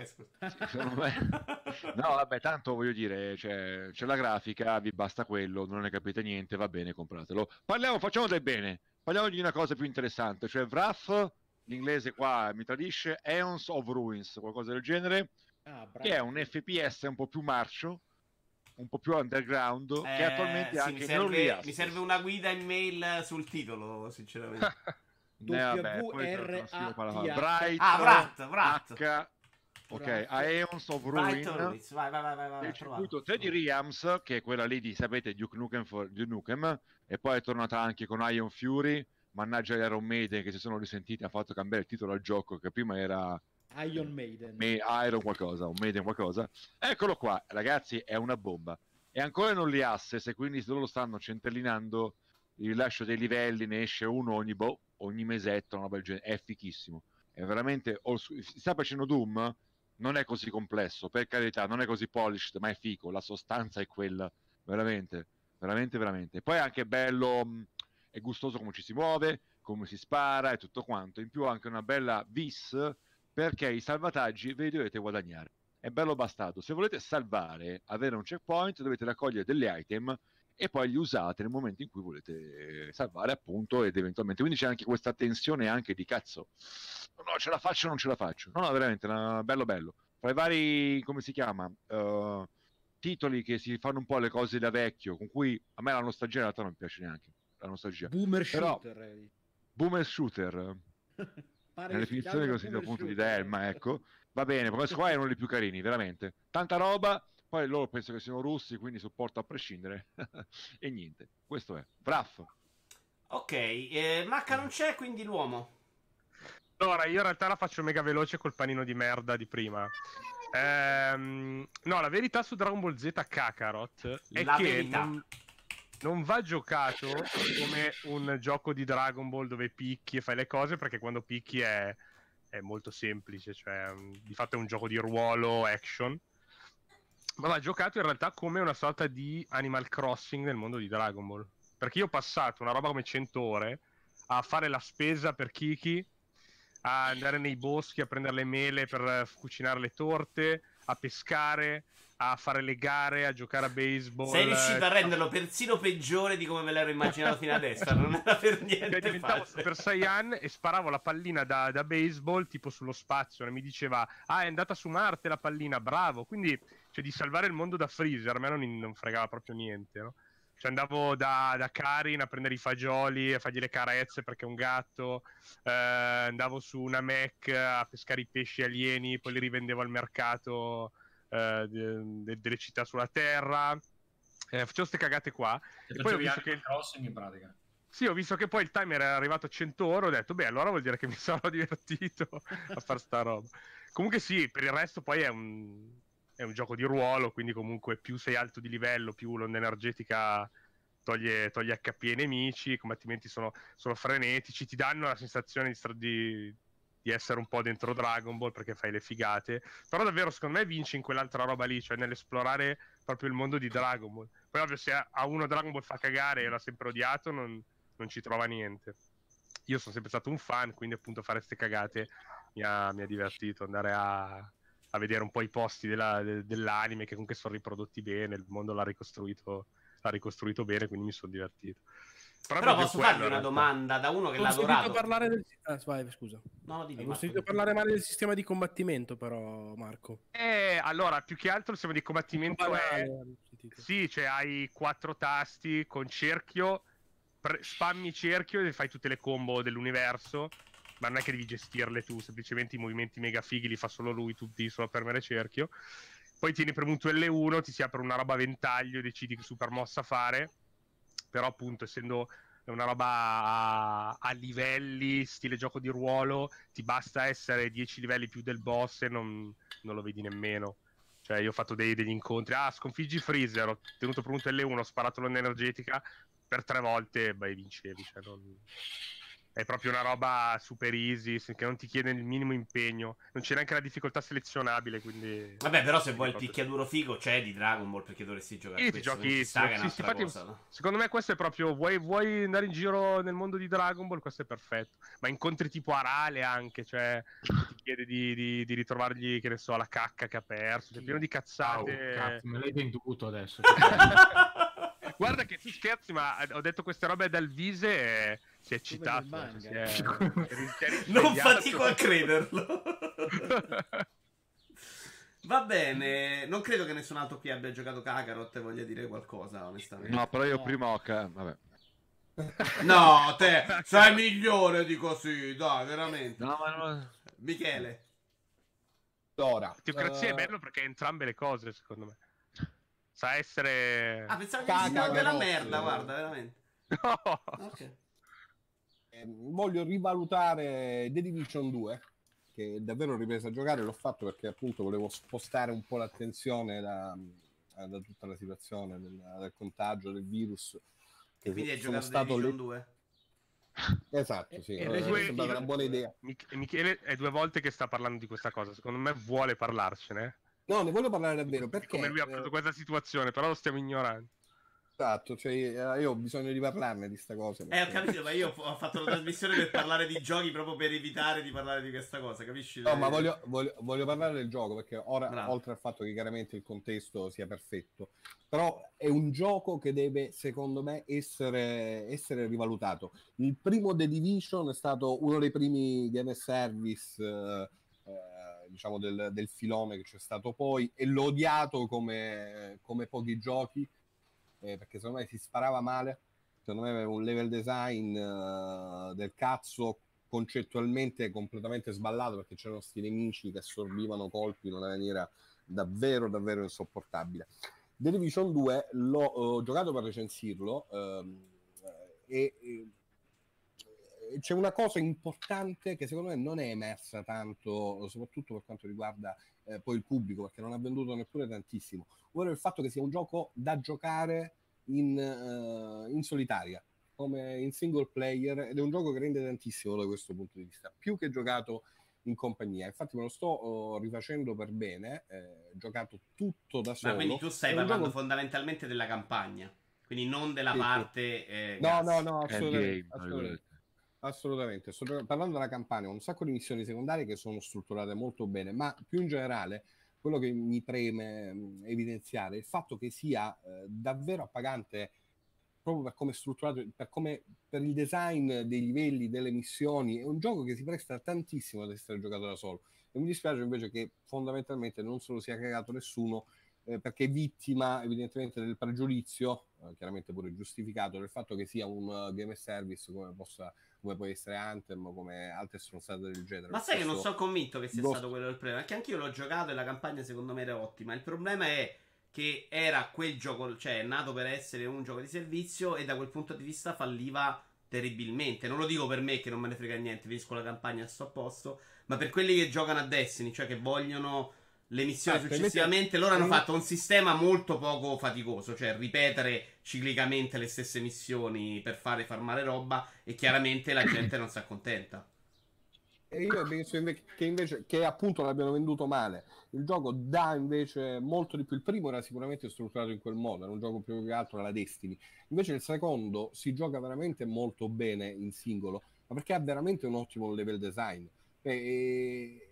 [SPEAKER 1] vai,
[SPEAKER 4] no, vabbè, tanto voglio dire, cioè, c'è la grafica, vi basta quello, non ne capite niente, va bene, compratelo. Parliamo, facciamo del bene. Parliamo di una cosa più interessante, cioè Wrath, l'inglese qua mi tradisce, Aeons of Ruins, qualcosa del genere, ah, che è un FPS un po' più marcio un po' più underground eh, che attualmente sì, anche mi
[SPEAKER 1] serve, mi serve una guida in mail sul titolo sinceramente.
[SPEAKER 2] W-R-A-T
[SPEAKER 1] Bright ah Brat, Brat.
[SPEAKER 4] H ok Aeons of Ruin.
[SPEAKER 1] vai vai vai, vai, vai
[SPEAKER 4] il circuito 3 di Riams che è quella lì di sapete Duke Nukem, for, Duke Nukem e poi è tornata anche con Iron Fury mannaggia gli Iron Maiden che si sono risentiti ha fatto cambiare il titolo al gioco che prima era
[SPEAKER 2] Iron Maiden.
[SPEAKER 4] Iron qualcosa, un Maiden qualcosa. Eccolo qua, ragazzi, è una bomba. E ancora non li assess, e quindi se lo stanno centellinando il rilascio dei livelli, ne esce uno ogni, boh, ogni mesetto, una bel genere. È fichissimo. È veramente... Si sta facendo Doom, non è così complesso, per carità, non è così polished, ma è fico. La sostanza è quella, veramente, veramente, veramente. Poi è anche bello, è gustoso come ci si muove, come si spara e tutto quanto. In più anche una bella vis perché i salvataggi ve li dovete guadagnare. È bello bastardo. Se volete salvare, avere un checkpoint, dovete raccogliere delle item e poi li usate nel momento in cui volete salvare, appunto, ed eventualmente. Quindi c'è anche questa tensione anche di cazzo. No, ce la faccio o non ce la faccio. No, no, veramente, no, bello bello. Fra i vari, come si chiama? Uh, titoli che si fanno un po' le cose da vecchio, con cui a me la nostalgia in realtà non piace neanche. La nostalgia.
[SPEAKER 2] Boomer Però, shooter.
[SPEAKER 4] Boomer shooter. Pare la definizione così dal punto di Delma, ecco. Va bene, come qua è uno dei più carini, veramente. Tanta roba, poi loro penso che siano russi, quindi supporto a prescindere. e niente, questo è. Braff.
[SPEAKER 1] Ok, eh, Macca non c'è, quindi l'uomo.
[SPEAKER 8] Allora, io in realtà la faccio mega veloce col panino di merda di prima. Ehm, no, la verità su Dragon Ball Z Kakarot è la che verità. Non non va giocato come un gioco di Dragon Ball dove picchi e fai le cose, perché quando picchi è, è molto semplice, cioè di fatto è un gioco di ruolo action. Ma va giocato in realtà come una sorta di Animal Crossing nel mondo di Dragon Ball. Perché io ho passato una roba come 100 ore a fare la spesa per Kiki, a andare nei boschi a prendere le mele per cucinare le torte, a pescare, a fare le gare, a giocare a baseball.
[SPEAKER 1] Sei riuscito a renderlo persino peggiore di come me l'ero immaginato fino adesso. Non era per niente. Diventavo
[SPEAKER 8] Super Saiyan e sparavo la pallina da, da, baseball tipo sullo spazio. E mi diceva: Ah, è andata su Marte la pallina, bravo. Quindi cioè di salvare il mondo da Freezer, a me non, non fregava proprio niente, no? Cioè andavo da, da, Karin a prendere i fagioli, a fargli le carezze perché è un gatto, eh, andavo su una Mac a pescare i pesci alieni, poi li rivendevo al mercato eh, de, de, delle città sulla Terra, eh, facevo queste cagate qua.
[SPEAKER 3] E, e poi ho visto che... crossing in pratica.
[SPEAKER 8] Sì, ho visto che poi il timer era arrivato a 100 ore, ho detto, beh, allora vuol dire che mi sarò divertito a fare sta roba. Comunque sì, per il resto poi è un, è un gioco di ruolo, quindi comunque più sei alto di livello, più l'onda energetica toglie, toglie HP ai nemici, i combattimenti sono, sono, frenetici, ti danno la sensazione di, di, di, essere un po' dentro Dragon Ball perché fai le figate, però davvero secondo me vinci in quell'altra roba lì, cioè nell'esplorare proprio il mondo di Dragon Ball. Poi ovvio se a uno Dragon Ball fa cagare e l'ha sempre odiato non, non ci trova niente. Io sono sempre stato un fan, quindi appunto fare queste cagate mi ha, mi ha divertito, andare a a vedere un po' i posti della, de, dell'anime che comunque sono riprodotti bene, il mondo l'ha ricostruito, l'ha ricostruito bene, quindi mi sono divertito.
[SPEAKER 1] Però, Però posso farvi una domanda da uno che l'ha adorato.
[SPEAKER 7] parlare del... ah, vai, scusa. No, dimmi, Ho sentito parlare male del sistema di combattimento, però, Marco.
[SPEAKER 8] Eh, allora, più che altro il sistema di combattimento è... Sì, cioè hai quattro tasti con cerchio, pre- spammi cerchio e fai tutte le combo dell'universo ma non è che devi gestirle tu, semplicemente i movimenti mega fighi li fa solo lui, tu devi solo premere cerchio. Poi tieni premuto L1, ti si apre una roba a ventaglio, decidi che super mossa fare, però appunto essendo una roba a, a, livelli, stile gioco di ruolo, ti basta essere 10 livelli più del boss e non, non lo vedi nemmeno. Cioè, io ho fatto dei, degli incontri. Ah, sconfiggi Freezer, ho tenuto premuto L1, ho sparato l'energetica per tre volte, beh, vincevi. Cioè, non è proprio una roba super easy che non ti chiede il minimo impegno non c'è neanche la difficoltà selezionabile quindi
[SPEAKER 1] vabbè però se vuoi il picchiaduro figo c'è di Dragon Ball perché dovresti giocare
[SPEAKER 8] sì, questo giochi sì, sì, infatti, cosa, no? secondo me questo è proprio vuoi, vuoi, andare in giro nel mondo di Dragon Ball questo è perfetto ma incontri tipo Arale anche cioè ti chiede di, di, di ritrovargli che ne so la cacca che ha perso è pieno di cazzate. Oh,
[SPEAKER 5] cazzo, me l'hai venduto adesso
[SPEAKER 8] guarda che tu scherzi ma ho detto queste robe dal vise e si è eccitato. Si è...
[SPEAKER 1] non fatico a crederlo. Va bene, non credo che nessun altro qui abbia giocato Kakarot e voglia dire qualcosa, onestamente.
[SPEAKER 4] No, però io no. prima ho... Vabbè.
[SPEAKER 1] No, te sei migliore di così, dai, veramente.
[SPEAKER 4] No, ma no.
[SPEAKER 1] Michele.
[SPEAKER 8] Ora. Teocrazia uh... è bello perché è entrambe le cose, secondo me. Sa essere...
[SPEAKER 1] Ah, pensavo che fosse della merda, guarda, veramente. No. Ok.
[SPEAKER 6] Voglio rivalutare The Division 2 che davvero ho ripreso a giocare l'ho fatto perché appunto volevo spostare un po' l'attenzione da, da tutta la situazione del, del, contagio del virus
[SPEAKER 1] che quindi hai giocato stato Division 2
[SPEAKER 6] esatto sì è, è stata una buona idea.
[SPEAKER 8] Michele è due volte che sta parlando di questa cosa secondo me vuole parlarcene.
[SPEAKER 6] No ne voglio parlare davvero perché
[SPEAKER 8] come lui ha preso eh... questa situazione però lo stiamo ignorando
[SPEAKER 6] Esatto, cioè, eh, io ho bisogno di parlarne di questa cosa.
[SPEAKER 1] Perché... Eh, ho capito, ma io ho fatto la trasmissione per parlare di giochi proprio per evitare di parlare di questa cosa, capisci?
[SPEAKER 6] No, ma voglio, voglio, voglio parlare del gioco perché ora, Bravo. oltre al fatto che chiaramente il contesto sia perfetto, però è un gioco che deve, secondo me, essere, essere rivalutato. Il primo The Division è stato uno dei primi game service. Eh, eh, diciamo del, del, filone che c'è stato poi e l'ho odiato come, come pochi giochi eh, perché secondo me si sparava male, secondo me aveva un level design uh, del cazzo concettualmente completamente sballato perché c'erano questi nemici che assorbivano colpi in una maniera davvero davvero insopportabile. The Division 2 l'ho uh, giocato per recensirlo uh, e, e c'è una cosa importante che secondo me non è emersa tanto, soprattutto per quanto riguarda eh, poi il pubblico, perché non ha venduto neppure tantissimo, ovvero il fatto che sia un gioco da giocare in, uh, in solitaria, come in single player, ed è un gioco che rende tantissimo da questo punto di vista, più che giocato in compagnia. Infatti me lo sto uh, rifacendo per bene, eh, giocato tutto da solo.
[SPEAKER 1] Ma quindi tu stai parlando gioco... fondamentalmente della campagna, quindi non della sì, parte... Eh,
[SPEAKER 6] no, no, no, assolutamente. assolutamente. Assolutamente, sto parlando della campagna, un sacco di missioni secondarie che sono strutturate molto bene, ma più in generale quello che mi preme mh, evidenziare è il fatto che sia eh, davvero appagante proprio per come è strutturato, per, come, per il design dei livelli, delle missioni, è un gioco che si presta tantissimo ad essere giocato da solo. E mi dispiace invece che fondamentalmente non se lo sia cagato nessuno eh, perché è vittima evidentemente del pregiudizio, eh, chiaramente pure giustificato, del fatto che sia un uh, game service come, possa, come può essere Anthem o come altre stronzate del genere.
[SPEAKER 1] Ma sai che non sono convinto che sia Ghost... stato quello il problema, perché anch'io l'ho giocato e la campagna secondo me era ottima. Il problema è che era quel gioco, cioè è nato per essere un gioco di servizio e da quel punto di vista falliva terribilmente. Non lo dico per me che non me ne frega niente, finisco la campagna e sto a posto, ma per quelli che giocano a Destiny, cioè che vogliono le missioni ah, successivamente, loro hanno fatto un sistema molto poco faticoso, cioè ripetere ciclicamente le stesse missioni per fare farmare roba e chiaramente la gente non si accontenta.
[SPEAKER 6] E io penso invece che, invece che appunto l'abbiano venduto male. Il gioco dà invece molto di più. Il primo era sicuramente strutturato in quel modo, era un gioco più che altro alla Destiny. Invece il secondo si gioca veramente molto bene in singolo, ma perché ha veramente un ottimo level design. E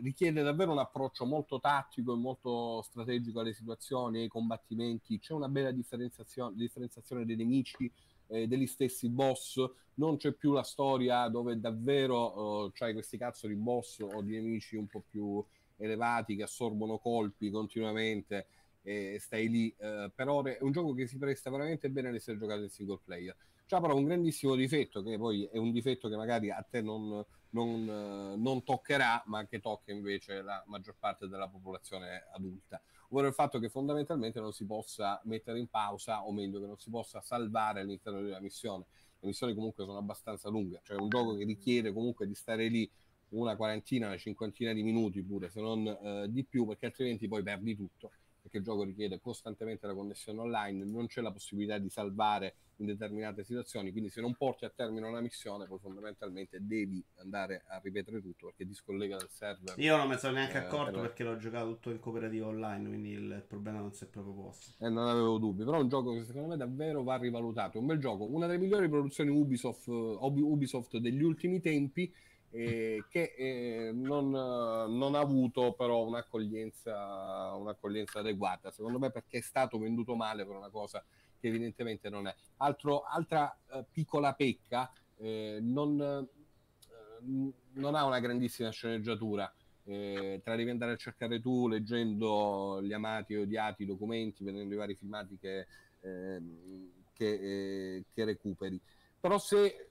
[SPEAKER 6] richiede davvero un approccio molto tattico e molto strategico alle situazioni, ai combattimenti. C'è una bella differenziazione, differenziazione dei nemici eh, degli stessi boss, non c'è più la storia dove davvero uh, c'hai questi cazzo di boss o di nemici un po' più elevati che assorbono colpi continuamente e stai lì uh, per ore. È un gioco che si presta veramente bene ad essere giocato in single player. C'ha però un grandissimo difetto, che poi è un difetto che magari a te non, non, non toccherà, ma che tocca invece la maggior parte della popolazione adulta ovvero il fatto che fondamentalmente non si possa mettere in pausa, o meglio, che non si possa salvare all'interno della missione. Le missioni comunque sono abbastanza lunghe, cioè un gioco che richiede comunque di stare lì una quarantina, una cinquantina di minuti pure, se non eh, di più, perché altrimenti poi perdi tutto perché il gioco richiede costantemente la connessione online, non c'è la possibilità di salvare in determinate situazioni, quindi se non porti a termine una missione poi fondamentalmente devi andare a ripetere tutto perché ti scollega dal server.
[SPEAKER 1] Io non me ne sono neanche eh, accorto per... perché l'ho giocato tutto in cooperativa online, quindi il problema non si è proprio posto.
[SPEAKER 6] E eh, non avevo dubbi, però è un gioco che secondo me davvero va rivalutato, è un bel gioco, una delle migliori produzioni Ubisoft, Ubisoft degli ultimi tempi eh, che eh, non, non, ha avuto però un'accoglienza, un'accoglienza, adeguata, secondo me perché è stato venduto male per una cosa che evidentemente non è. Altro, altra eh, piccola pecca, eh, non, eh, non, ha una grandissima sceneggiatura. Eh, te la devi andare a cercare tu leggendo gli amati e odiati documenti, vedendo i vari filmati che, ehm, che, che recuperi. Però se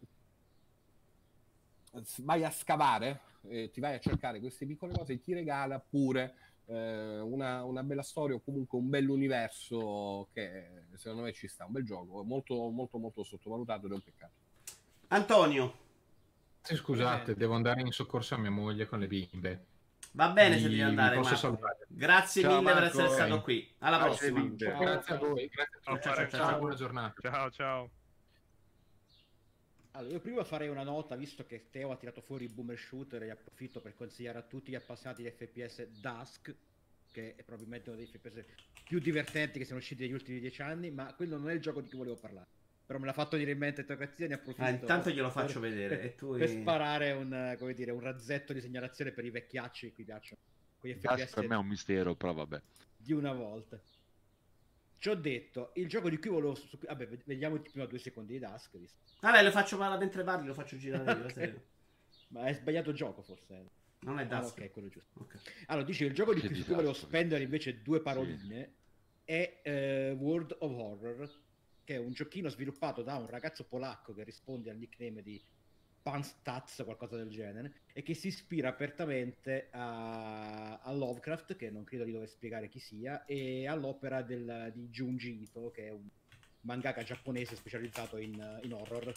[SPEAKER 6] vai a scavare, eh, ti vai a cercare queste piccole cose e ti regala pure eh, una, una, bella storia o comunque un bell'universo che secondo me ci sta, un bel gioco, molto molto molto sottovalutato ed è un peccato.
[SPEAKER 1] Antonio.
[SPEAKER 5] Sì, scusate, devo andare in soccorso a mia moglie con le bimbe.
[SPEAKER 1] Va bene se devi andare. Grazie ciao, mille Marco, per essere stato qui. Alla grazie prossima.
[SPEAKER 5] Ciao. Grazie a voi. Grazie a tutti. Ciao, ciao, ciao, buona giornata.
[SPEAKER 8] Ciao, ciao.
[SPEAKER 2] Allora, io prima farei una nota, visto che Teo ha tirato fuori il boomer shooter e approfitto per consigliare a tutti gli appassionati di FPS Dusk, che è probabilmente uno dei FPS più divertenti che siano usciti negli ultimi dieci anni, ma quello non è il gioco di cui volevo parlare. Però me l'ha fatto dire in mente Teocrazia ne approfitto. Ah,
[SPEAKER 1] intanto glielo faccio per, vedere.
[SPEAKER 2] Per, tu per sparare un, dire, un, razzetto di segnalazione per i vecchiacci che qui piacciono.
[SPEAKER 4] FPS per me è un mistero, però vabbè.
[SPEAKER 2] Di una volta. Ci ho detto, il gioco di cui volevo... Vabbè, vediamo prima due secondi di. Visto.
[SPEAKER 1] Vabbè, lo faccio male mentre parli, lo faccio girare io.
[SPEAKER 2] Ma è sbagliato gioco forse.
[SPEAKER 1] Non è Dusk.
[SPEAKER 2] Ah, ok, quello giusto. Okay. Allora, dice, il gioco di cui volevo spendere invece due paroline sì. è uh, World of Horror, che è un giochino sviluppato da un ragazzo polacco che risponde al nickname di Panstats, qualcosa del genere, e che si ispira apertamente a, a, Lovecraft, che non credo di dover spiegare chi sia, e all'opera del, di Junji Ito, che è un mangaka giapponese specializzato in, in horror.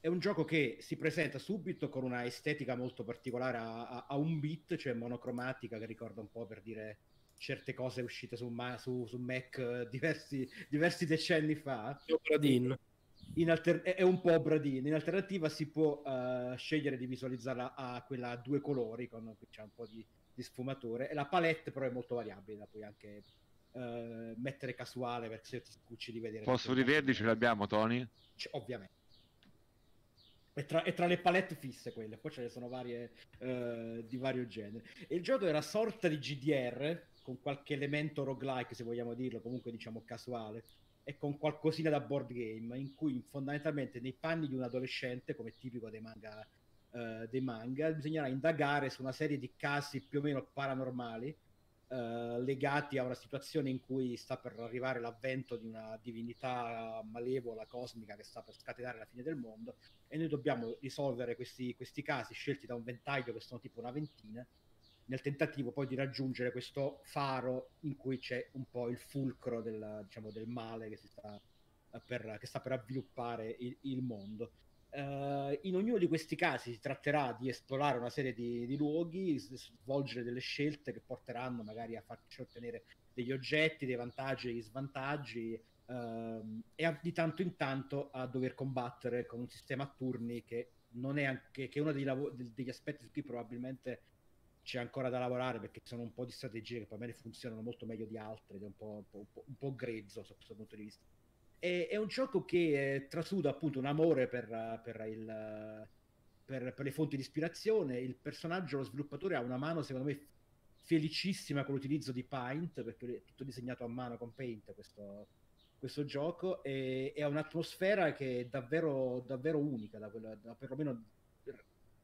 [SPEAKER 2] È un gioco che si presenta subito con una estetica molto particolare a, a, a, un beat, cioè monocromatica, che ricorda un po' per dire certe cose uscite su, su, su Mac diversi, diversi decenni fa.
[SPEAKER 7] Opera
[SPEAKER 2] alter- è un po' Bradin. In alternativa si può uh, scegliere di visualizzarla a quella a due colori, con c'è un po' di, di, sfumature. E la palette però è molto variabile, la puoi anche uh, mettere casuale per se ti scucci di vedere.
[SPEAKER 4] Fosfori verdi ce l'abbiamo, Tony?
[SPEAKER 2] C- ovviamente. E tra, e tra, le palette fisse quelle, poi ce ne sono varie uh, di vario genere. E il gioco è una sorta di GDR, con qualche elemento roguelike, se vogliamo dirlo, comunque diciamo casuale e con qualcosina da board game in cui fondamentalmente nei panni di un adolescente, come tipico dei manga, uh, dei manga bisognerà indagare su una serie di casi più o meno paranormali eh, legati a una situazione in cui sta per arrivare l'avvento di una divinità malevola, cosmica, che sta per scatenare la fine del mondo, e noi dobbiamo risolvere questi, questi casi scelti da un ventaglio che sono tipo una ventina, nel tentativo poi di raggiungere questo faro in cui c'è un po' il fulcro del, diciamo, del male che, sta per, che sta per avviluppare il, il mondo. Uh, in ognuno di questi casi si tratterà di esplorare una serie di, di luoghi, svolgere delle scelte che porteranno magari a farci ottenere degli oggetti, dei vantaggi e degli svantaggi, uh, e a, di tanto in tanto a dover combattere con un sistema a turni che non è anche che uno lav- degli aspetti su cui probabilmente c'è ancora da lavorare perché sono un po' di strategie che per me funzionano molto meglio di altre ed è un po', un po', un po grezzo da questo punto di vista. È, è un gioco che eh, trasuda appunto un amore per, per, il, per, per, le fonti di ispirazione. Il personaggio, lo sviluppatore, ha una mano secondo me felicissima con l'utilizzo di Paint perché è tutto disegnato a mano con Paint questo, questo gioco e, e, ha un'atmosfera che è davvero, davvero unica, da quella, da perlomeno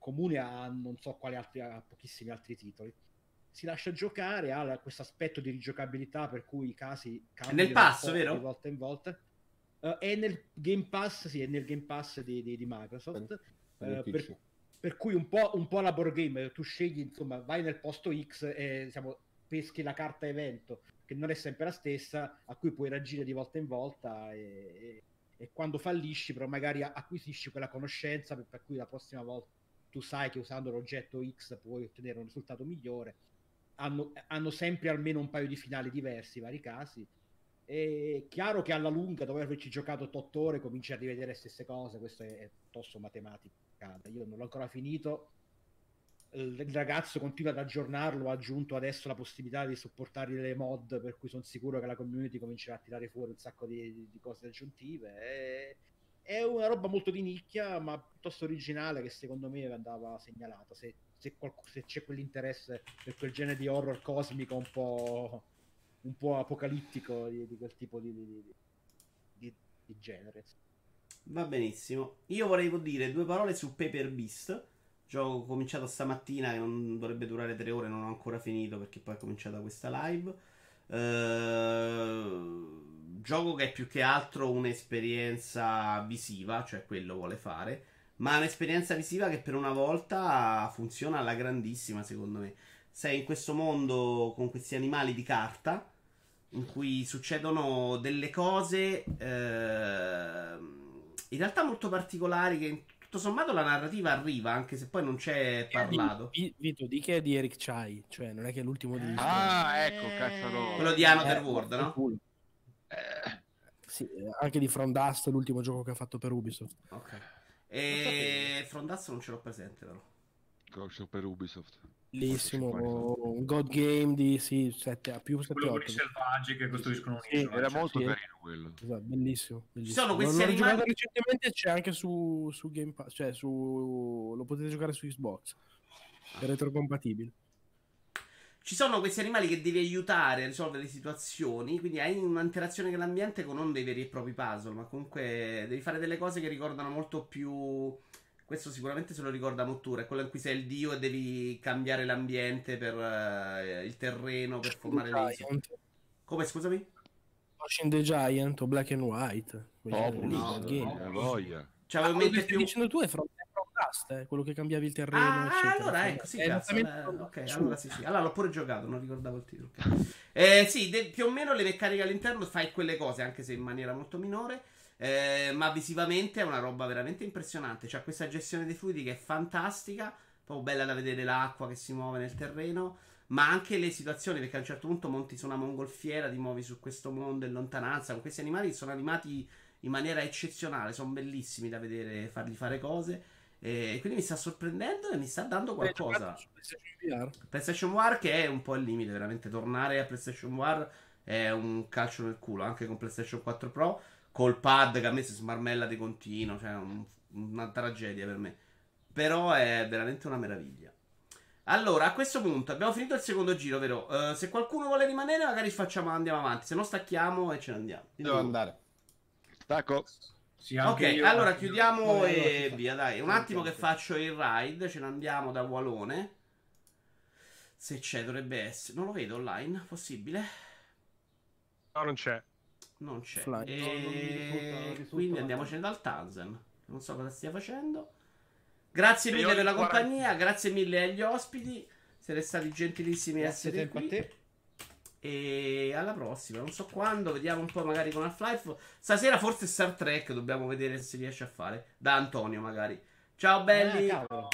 [SPEAKER 2] comune a non so quali altri, a pochissimi altri titoli. Si lascia giocare, ha questo aspetto di rigiocabilità per cui i casi
[SPEAKER 1] cambiano nel passo, vero?
[SPEAKER 2] di volta in volta. Uh, è nel Game Pass, sì, è nel Game Pass di, di, di Microsoft. Per, uh, per, per, cui un po', un po' la board game, tu scegli, insomma, vai nel posto X e diciamo, peschi la carta evento, che non è sempre la stessa, a cui puoi reagire di volta in volta e, e, e quando fallisci, però magari acquisisci quella conoscenza per, per cui la prossima volta tu sai che usando l'oggetto X puoi ottenere un risultato migliore. Hanno, hanno sempre almeno un paio di finali diversi, vari casi è chiaro che alla lunga, dopo averci giocato 8 ore, cominci a rivedere le stesse cose. Questo è, è tosto matematica. Io non l'ho ancora finito. Il ragazzo continua ad aggiornarlo. Ha aggiunto adesso la possibilità di supportare le mod, per cui sono sicuro che la community comincerà a tirare fuori un sacco di, di cose aggiuntive. È, è, una roba molto di nicchia, ma piuttosto originale, che secondo me andava segnalata. Se, se, qualc- se c'è quell'interesse per quel genere di horror cosmico un po' un po' apocalittico di, di quel tipo di, di, di, genere.
[SPEAKER 1] Va benissimo. Io vorrei dire due parole su Paper Beast. Gioco cominciato stamattina che non dovrebbe durare tre ore, non ho ancora finito perché poi è cominciata questa live. Uh, gioco che è più che altro un'esperienza visiva, cioè quello vuole fare, ma un'esperienza visiva che per una volta funziona alla grandissima, secondo me. Sei in questo mondo con questi animali di carta in cui succedono delle cose eh, in realtà molto particolari che tutto sommato la narrativa arriva anche se poi non c'è parlato.
[SPEAKER 7] di, Vito di che è di Eric Chai? Cioè non è che è l'ultimo di
[SPEAKER 4] ah ecco cazzo
[SPEAKER 1] quello di Another eh, World no?
[SPEAKER 7] Eh. Sì, anche di Frondast l'ultimo gioco che ha fatto per Ubisoft
[SPEAKER 1] ok e Frondast non ce l'ho presente però
[SPEAKER 4] Gioco per Ubisoft
[SPEAKER 7] Bellissimo, un God Game di sì, 7 a più 7
[SPEAKER 3] quello con i selvaggi che costruiscono
[SPEAKER 4] sì, era molto sì. carino quello.
[SPEAKER 7] Esatto, bellissimo, bellissimo.
[SPEAKER 1] Ci sono questi animali
[SPEAKER 7] recentemente c'è anche su, su Game Pass, cioè su lo potete giocare su Xbox. È retrocompatibile.
[SPEAKER 1] Ci sono questi animali che devi aiutare a risolvere le situazioni, quindi hai un'interazione con l'ambiente con non dei veri e propri puzzle, ma comunque devi fare delle cose che ricordano molto più questo sicuramente se lo ricorda Mottura, è quello in cui sei il dio e devi cambiare l'ambiente per uh, il terreno per formare le isole. Come scusami?
[SPEAKER 7] Ocean the Giant o Black and White.
[SPEAKER 4] Oh, no, no, voglia.
[SPEAKER 1] Cioè, ah,
[SPEAKER 7] che più... dicendo tu è From Dust, eh? quello che cambiavi il terreno.
[SPEAKER 1] Ah, eccetera. allora ecco, sì, cazzo, eh, ok, allora sì, sì. Allora l'ho pure giocato, non ricordavo il titolo. Okay. Eh, sì, de- più o meno le meccaniche all'interno fai quelle cose, anche se in maniera molto minore. Eh, ma visivamente è una roba veramente impressionante. C'ha questa gestione dei fluidi che è fantastica. Proprio bella da vedere l'acqua che si muove nel terreno. Ma anche le situazioni, perché a un certo punto monti su una mongolfiera, ti muovi su questo mondo in lontananza. Con questi animali che sono animati in maniera eccezionale. Sono bellissimi da vedere, fargli fare cose. E quindi mi sta sorprendendo e mi sta dando qualcosa. PlayStation, PlayStation War che è un po' il limite, veramente. Tornare a PlayStation War è un calcio nel culo, anche con PlayStation 4 Pro col pad che a me si smarmella di continuo, cioè un, una tragedia per me. Però è veramente una meraviglia. Allora, a questo punto abbiamo finito il secondo giro, vero? Uh, se qualcuno vuole rimanere, magari facciamo, andiamo avanti. Se no, stacchiamo e ce ne andiamo.
[SPEAKER 6] Devo andare.
[SPEAKER 4] Stacco.
[SPEAKER 1] Sì, ok, allora chiudiamo e via. Dai, un attimo che faccio il ride. Ce ne andiamo da Walone. Se c'è, dovrebbe essere. Non lo vedo online, possibile?
[SPEAKER 8] No, non c'è.
[SPEAKER 1] Non c'è. E... No, non risulta, quindi andiamocene dal Tanzen. Non so cosa stia facendo. Grazie mille per la 40... compagnia, grazie mille agli ospiti. Siete stati gentilissimi a essere qui. A te. E alla prossima, non so quando, vediamo un po' magari con Half-Life. Stasera forse Star Trek dobbiamo vedere se si riesce a fare. Da Antonio magari. Ciao belli.
[SPEAKER 4] Eh, ciao.